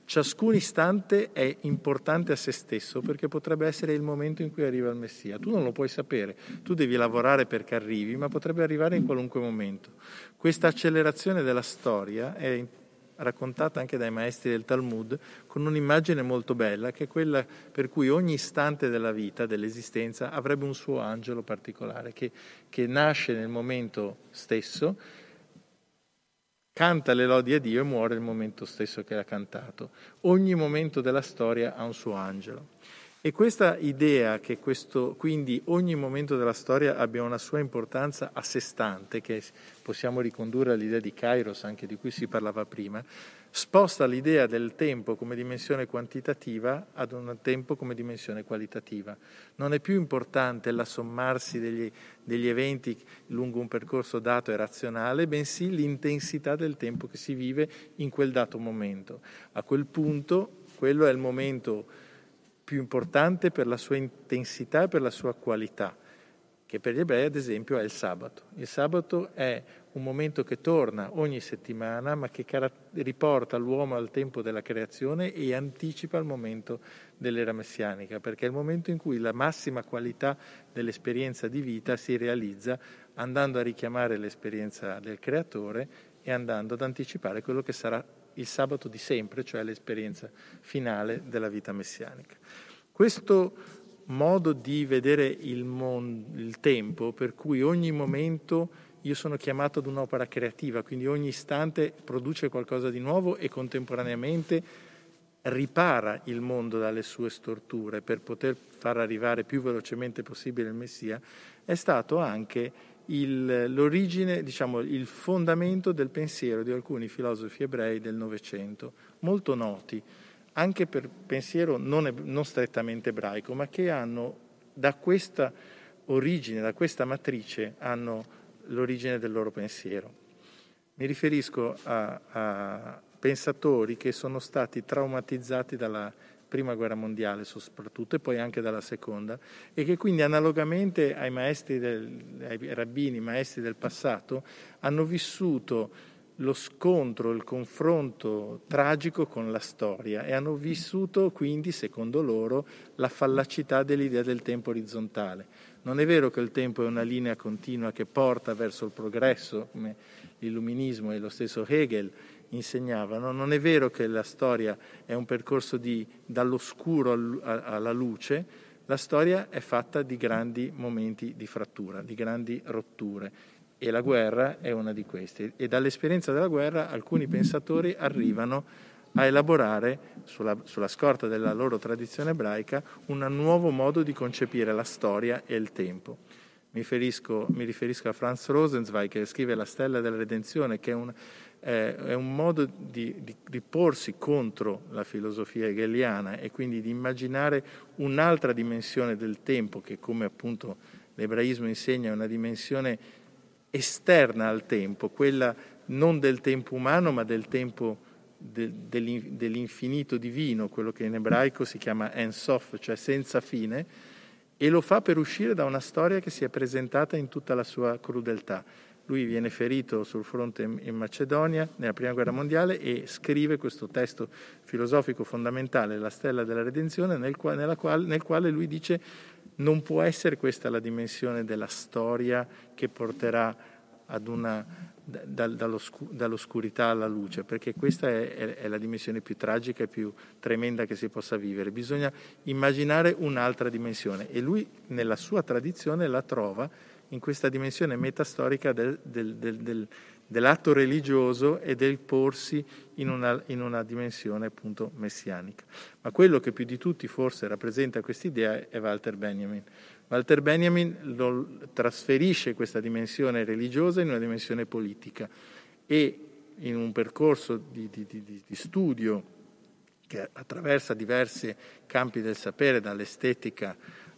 Ciascun istante è importante a se stesso perché potrebbe essere il momento in cui arriva il Messia. Tu non lo puoi sapere, tu devi lavorare perché arrivi, ma potrebbe arrivare in qualunque momento. Questa accelerazione della storia è raccontata anche dai maestri del Talmud con un'immagine molto bella che è quella per cui ogni istante della vita, dell'esistenza, avrebbe un suo angelo particolare che, che nasce nel momento stesso canta le lodi a Dio e muore il momento stesso che ha cantato. Ogni momento della storia ha un suo angelo. E questa idea che questo, quindi ogni momento della storia abbia una sua importanza a sé stante, che possiamo ricondurre all'idea di Kairos, anche di cui si parlava prima, sposta l'idea del tempo come dimensione quantitativa ad un tempo come dimensione qualitativa. Non è più importante l'assommarsi degli, degli eventi lungo un percorso dato e razionale, bensì l'intensità del tempo che si vive in quel dato momento. A quel punto quello è il momento più importante per la sua intensità e per la sua qualità, che per gli ebrei ad esempio è il sabato. Il sabato è un momento che torna ogni settimana, ma che riporta l'uomo al tempo della creazione e anticipa il momento dell'era messianica, perché è il momento in cui la massima qualità dell'esperienza di vita si realizza andando a richiamare l'esperienza del creatore e andando ad anticipare quello che sarà il sabato di sempre, cioè l'esperienza finale della vita messianica. Questo modo di vedere il, mon- il tempo, per cui ogni momento io sono chiamato ad un'opera creativa, quindi ogni istante produce qualcosa di nuovo e contemporaneamente ripara il mondo dalle sue storture per poter far arrivare più velocemente possibile il Messia, è stato anche il, l'origine, diciamo, il fondamento del pensiero di alcuni filosofi ebrei del Novecento, molto noti, anche per pensiero non, non strettamente ebraico, ma che hanno da questa origine, da questa matrice, hanno l'origine del loro pensiero. Mi riferisco a, a pensatori che sono stati traumatizzati dalla prima guerra mondiale soprattutto e poi anche dalla seconda e che quindi analogamente ai maestri del, ai rabbini, maestri del passato, hanno vissuto lo scontro, il confronto tragico con la storia e hanno vissuto quindi, secondo loro, la fallacità dell'idea del tempo orizzontale. Non è vero che il tempo è una linea continua che porta verso il progresso, come l'illuminismo e lo stesso Hegel insegnavano, non è vero che la storia è un percorso di, dall'oscuro alla luce, la storia è fatta di grandi momenti di frattura, di grandi rotture e la guerra è una di queste. E dall'esperienza della guerra alcuni pensatori arrivano a elaborare, sulla, sulla, scorta della loro tradizione ebraica, un nuovo modo di concepire la storia e il tempo. Mi riferisco, mi riferisco a Franz Rosenzweig che scrive La stella della redenzione, che è un, eh, è un modo di, di, di, porsi contro la filosofia hegeliana e quindi di immaginare un'altra dimensione del tempo che come appunto l'ebraismo insegna è una dimensione esterna al tempo, quella non del tempo umano ma del tempo de, dell'infinito divino, quello che in ebraico si chiama Ensof, cioè senza fine, e lo fa per uscire da una storia che si è presentata in tutta la sua crudeltà. Lui viene ferito sul fronte in Macedonia nella Prima Guerra Mondiale e scrive questo testo filosofico fondamentale, La Stella della Redenzione, nel quale, quale, nel quale lui dice non può essere questa la dimensione della storia che porterà una, da, dall'oscurità alla luce, perché questa è, è, è, la dimensione più tragica e più tremenda che si possa vivere. Bisogna immaginare un'altra dimensione e lui nella sua tradizione la trova in questa dimensione metastorica del, del, del, dell'atto religioso e del porsi in una, in una, dimensione appunto messianica. Ma quello che più di tutti forse rappresenta questa idea è Walter Benjamin. Walter Benjamin trasferisce questa dimensione religiosa in una dimensione politica e in un percorso di, di, di, di studio che attraversa diversi campi del sapere, dall'estetica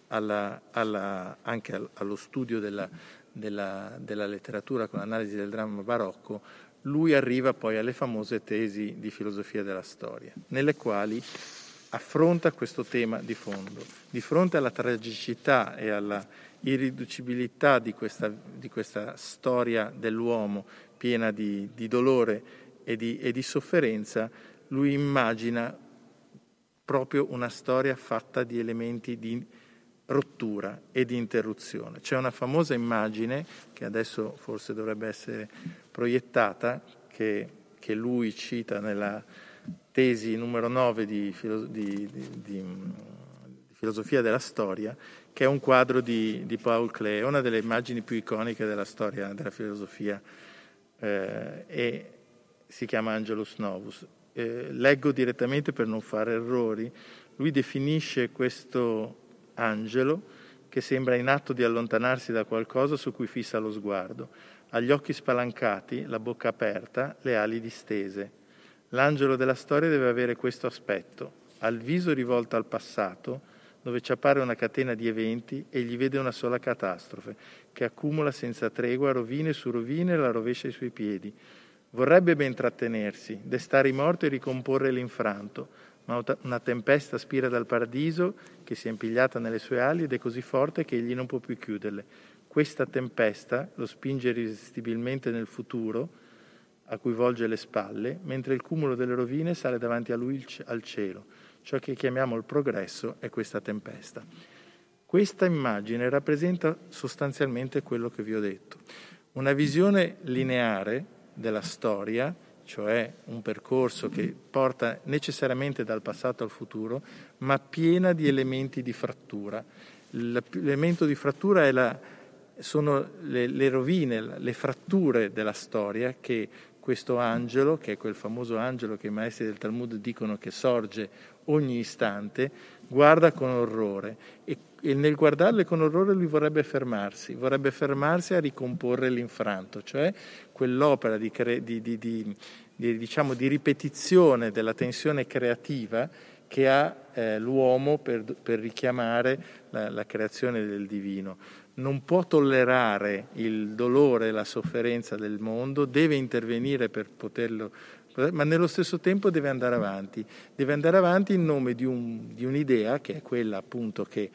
alla, alla, anche allo studio della, della, della letteratura con l'analisi del dramma barocco, lui arriva poi alle famose tesi di filosofia della storia, nelle quali affronta questo tema di fondo. Di fronte alla tragicità e alla irriducibilità di questa, di questa storia dell'uomo piena di, di dolore e di, e di sofferenza, lui immagina proprio una storia fatta di elementi di rottura e di interruzione. C'è una famosa immagine che adesso forse dovrebbe essere proiettata, che, che lui cita nella tesi numero 9 di, di, di, di, filosofia della storia, che è un quadro di, Paul Klee, una delle immagini più iconiche della storia della filosofia, eh, e si chiama Angelus Novus. Eh, leggo direttamente per non fare errori. Lui definisce questo angelo che sembra in atto di allontanarsi da qualcosa su cui fissa lo sguardo. Ha gli occhi spalancati, la bocca aperta, le ali distese. L'angelo della storia deve avere questo aspetto. Ha il viso rivolto al passato, dove ci appare una catena di eventi e gli vede una sola catastrofe, che accumula senza tregua rovine su rovine e la rovescia ai suoi piedi. Vorrebbe ben trattenersi, destare i morti e ricomporre l'infranto, ma una tempesta spira dal paradiso che si è impigliata nelle sue ali ed è così forte che egli non può più chiuderle. Questa tempesta lo spinge irresistibilmente nel futuro, a cui volge le spalle, mentre il cumulo delle rovine sale davanti a lui al cielo. Ciò che chiamiamo il progresso è questa tempesta. Questa immagine rappresenta sostanzialmente quello che vi ho detto. Una visione lineare della storia cioè un percorso che porta necessariamente dal passato al futuro, ma piena di elementi di frattura. L'elemento di frattura la, sono le, le, rovine, le fratture della storia che questo angelo, che è quel famoso angelo che i maestri del Talmud dicono che sorge ogni istante, guarda con orrore e, e nel guardarle con orrore lui vorrebbe fermarsi, vorrebbe fermarsi a ricomporre l'infranto, cioè quell'opera di, di, di, di diciamo, di ripetizione della tensione creativa che ha eh, l'uomo per, per richiamare la, la, creazione del divino. Non può tollerare il dolore e la sofferenza del mondo, deve intervenire per poterlo ma nello stesso tempo deve andare avanti. Deve andare avanti in nome di, un, di un'idea che è quella appunto che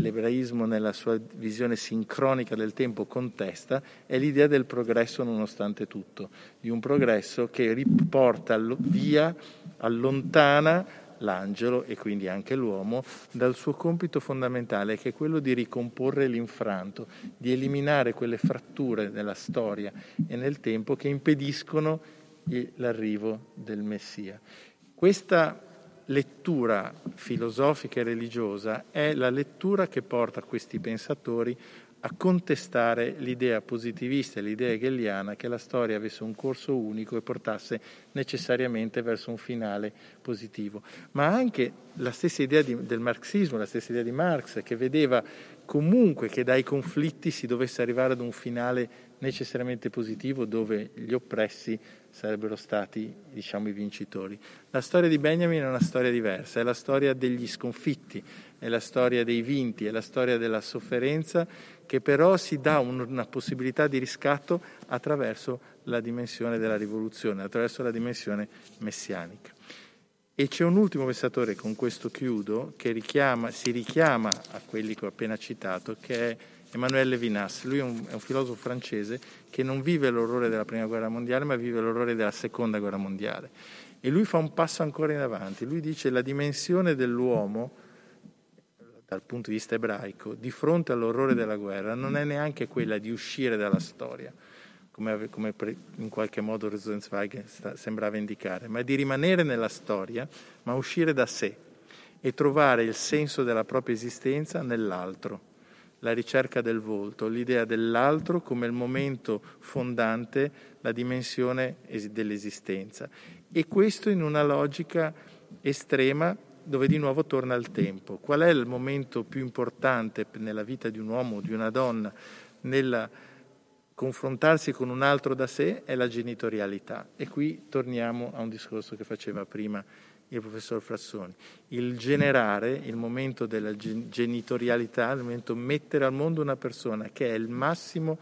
l'ebraismo nella sua visione sincronica del tempo contesta, è l'idea del progresso nonostante tutto, di un progresso che riporta via, allontana l'angelo e quindi anche l'uomo dal suo compito fondamentale che è quello di ricomporre l'infranto, di eliminare quelle fratture nella storia e nel tempo che impediscono l'arrivo del Messia. Questa lettura filosofica e religiosa è la lettura che porta questi pensatori a contestare l'idea positivista e l'idea hegeliana che la storia avesse un corso unico e portasse necessariamente verso un finale positivo. Ma anche la stessa idea di, del marxismo, la stessa idea di Marx, che vedeva comunque che dai conflitti si dovesse arrivare ad un finale necessariamente positivo dove gli oppressi sarebbero stati diciamo, i vincitori. La storia di Benjamin è una storia diversa, è la storia degli sconfitti, è la storia dei vinti, è la storia della sofferenza che però si dà un, una possibilità di riscatto attraverso la dimensione della rivoluzione, attraverso la dimensione messianica. E c'è un ultimo pensatore, con questo chiudo, che richiama, si richiama a quelli che ho appena citato, che è Emmanuel Levinas. Lui è un, è un, filosofo francese che non vive l'orrore della prima guerra mondiale, ma vive l'orrore della seconda guerra mondiale. E lui fa un passo ancora in avanti. Lui dice che la dimensione dell'uomo, dal punto di vista ebraico, di fronte all'orrore della guerra, non è neanche quella di uscire dalla storia come, come in qualche modo Rosenzweig sembrava indicare, ma di rimanere nella storia, ma uscire da sé e trovare il senso della propria esistenza nell'altro, la ricerca del volto, l'idea dell'altro come il momento fondante, la dimensione dell'esistenza. E questo in una logica estrema dove di nuovo torna il tempo. Qual è il momento più importante nella vita di un uomo o di una donna nella confrontarsi con un altro da sé è la genitorialità. E qui torniamo a un discorso che faceva prima il professor Frassoni. Il generare, il momento della genitorialità, il momento mettere al mondo una persona che è il massimo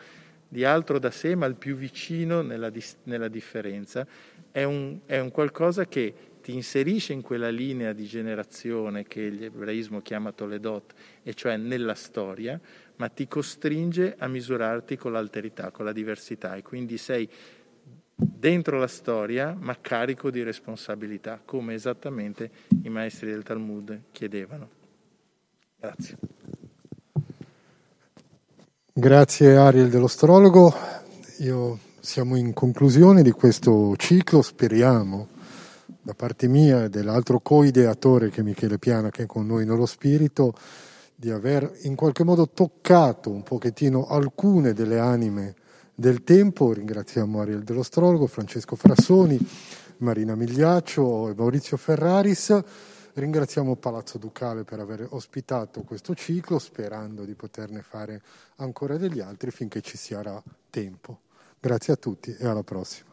di altro da sé, ma il più vicino nella, nella differenza, è un, è un qualcosa che ti inserisce in quella linea di generazione che l'ebraismo chiama Toledot, e cioè nella storia, ma ti costringe a misurarti con l'alterità, con la diversità e quindi sei dentro la storia ma carico di responsabilità, come esattamente i maestri del Talmud chiedevano. Grazie. Grazie Ariel dell'astrologo. Io siamo in conclusione di questo ciclo, speriamo, da parte mia e dell'altro co-ideatore che è Michele Piana, che è con noi nello spirito, di aver in qualche modo toccato un pochettino alcune delle anime del tempo. Ringraziamo Ariel dell'Astrologo, Francesco Frassoni, Marina Migliaccio e Maurizio Ferraris. Ringraziamo Palazzo Ducale per aver ospitato questo ciclo, sperando di poterne fare ancora degli altri finché ci sarà tempo. Grazie a tutti e alla prossima.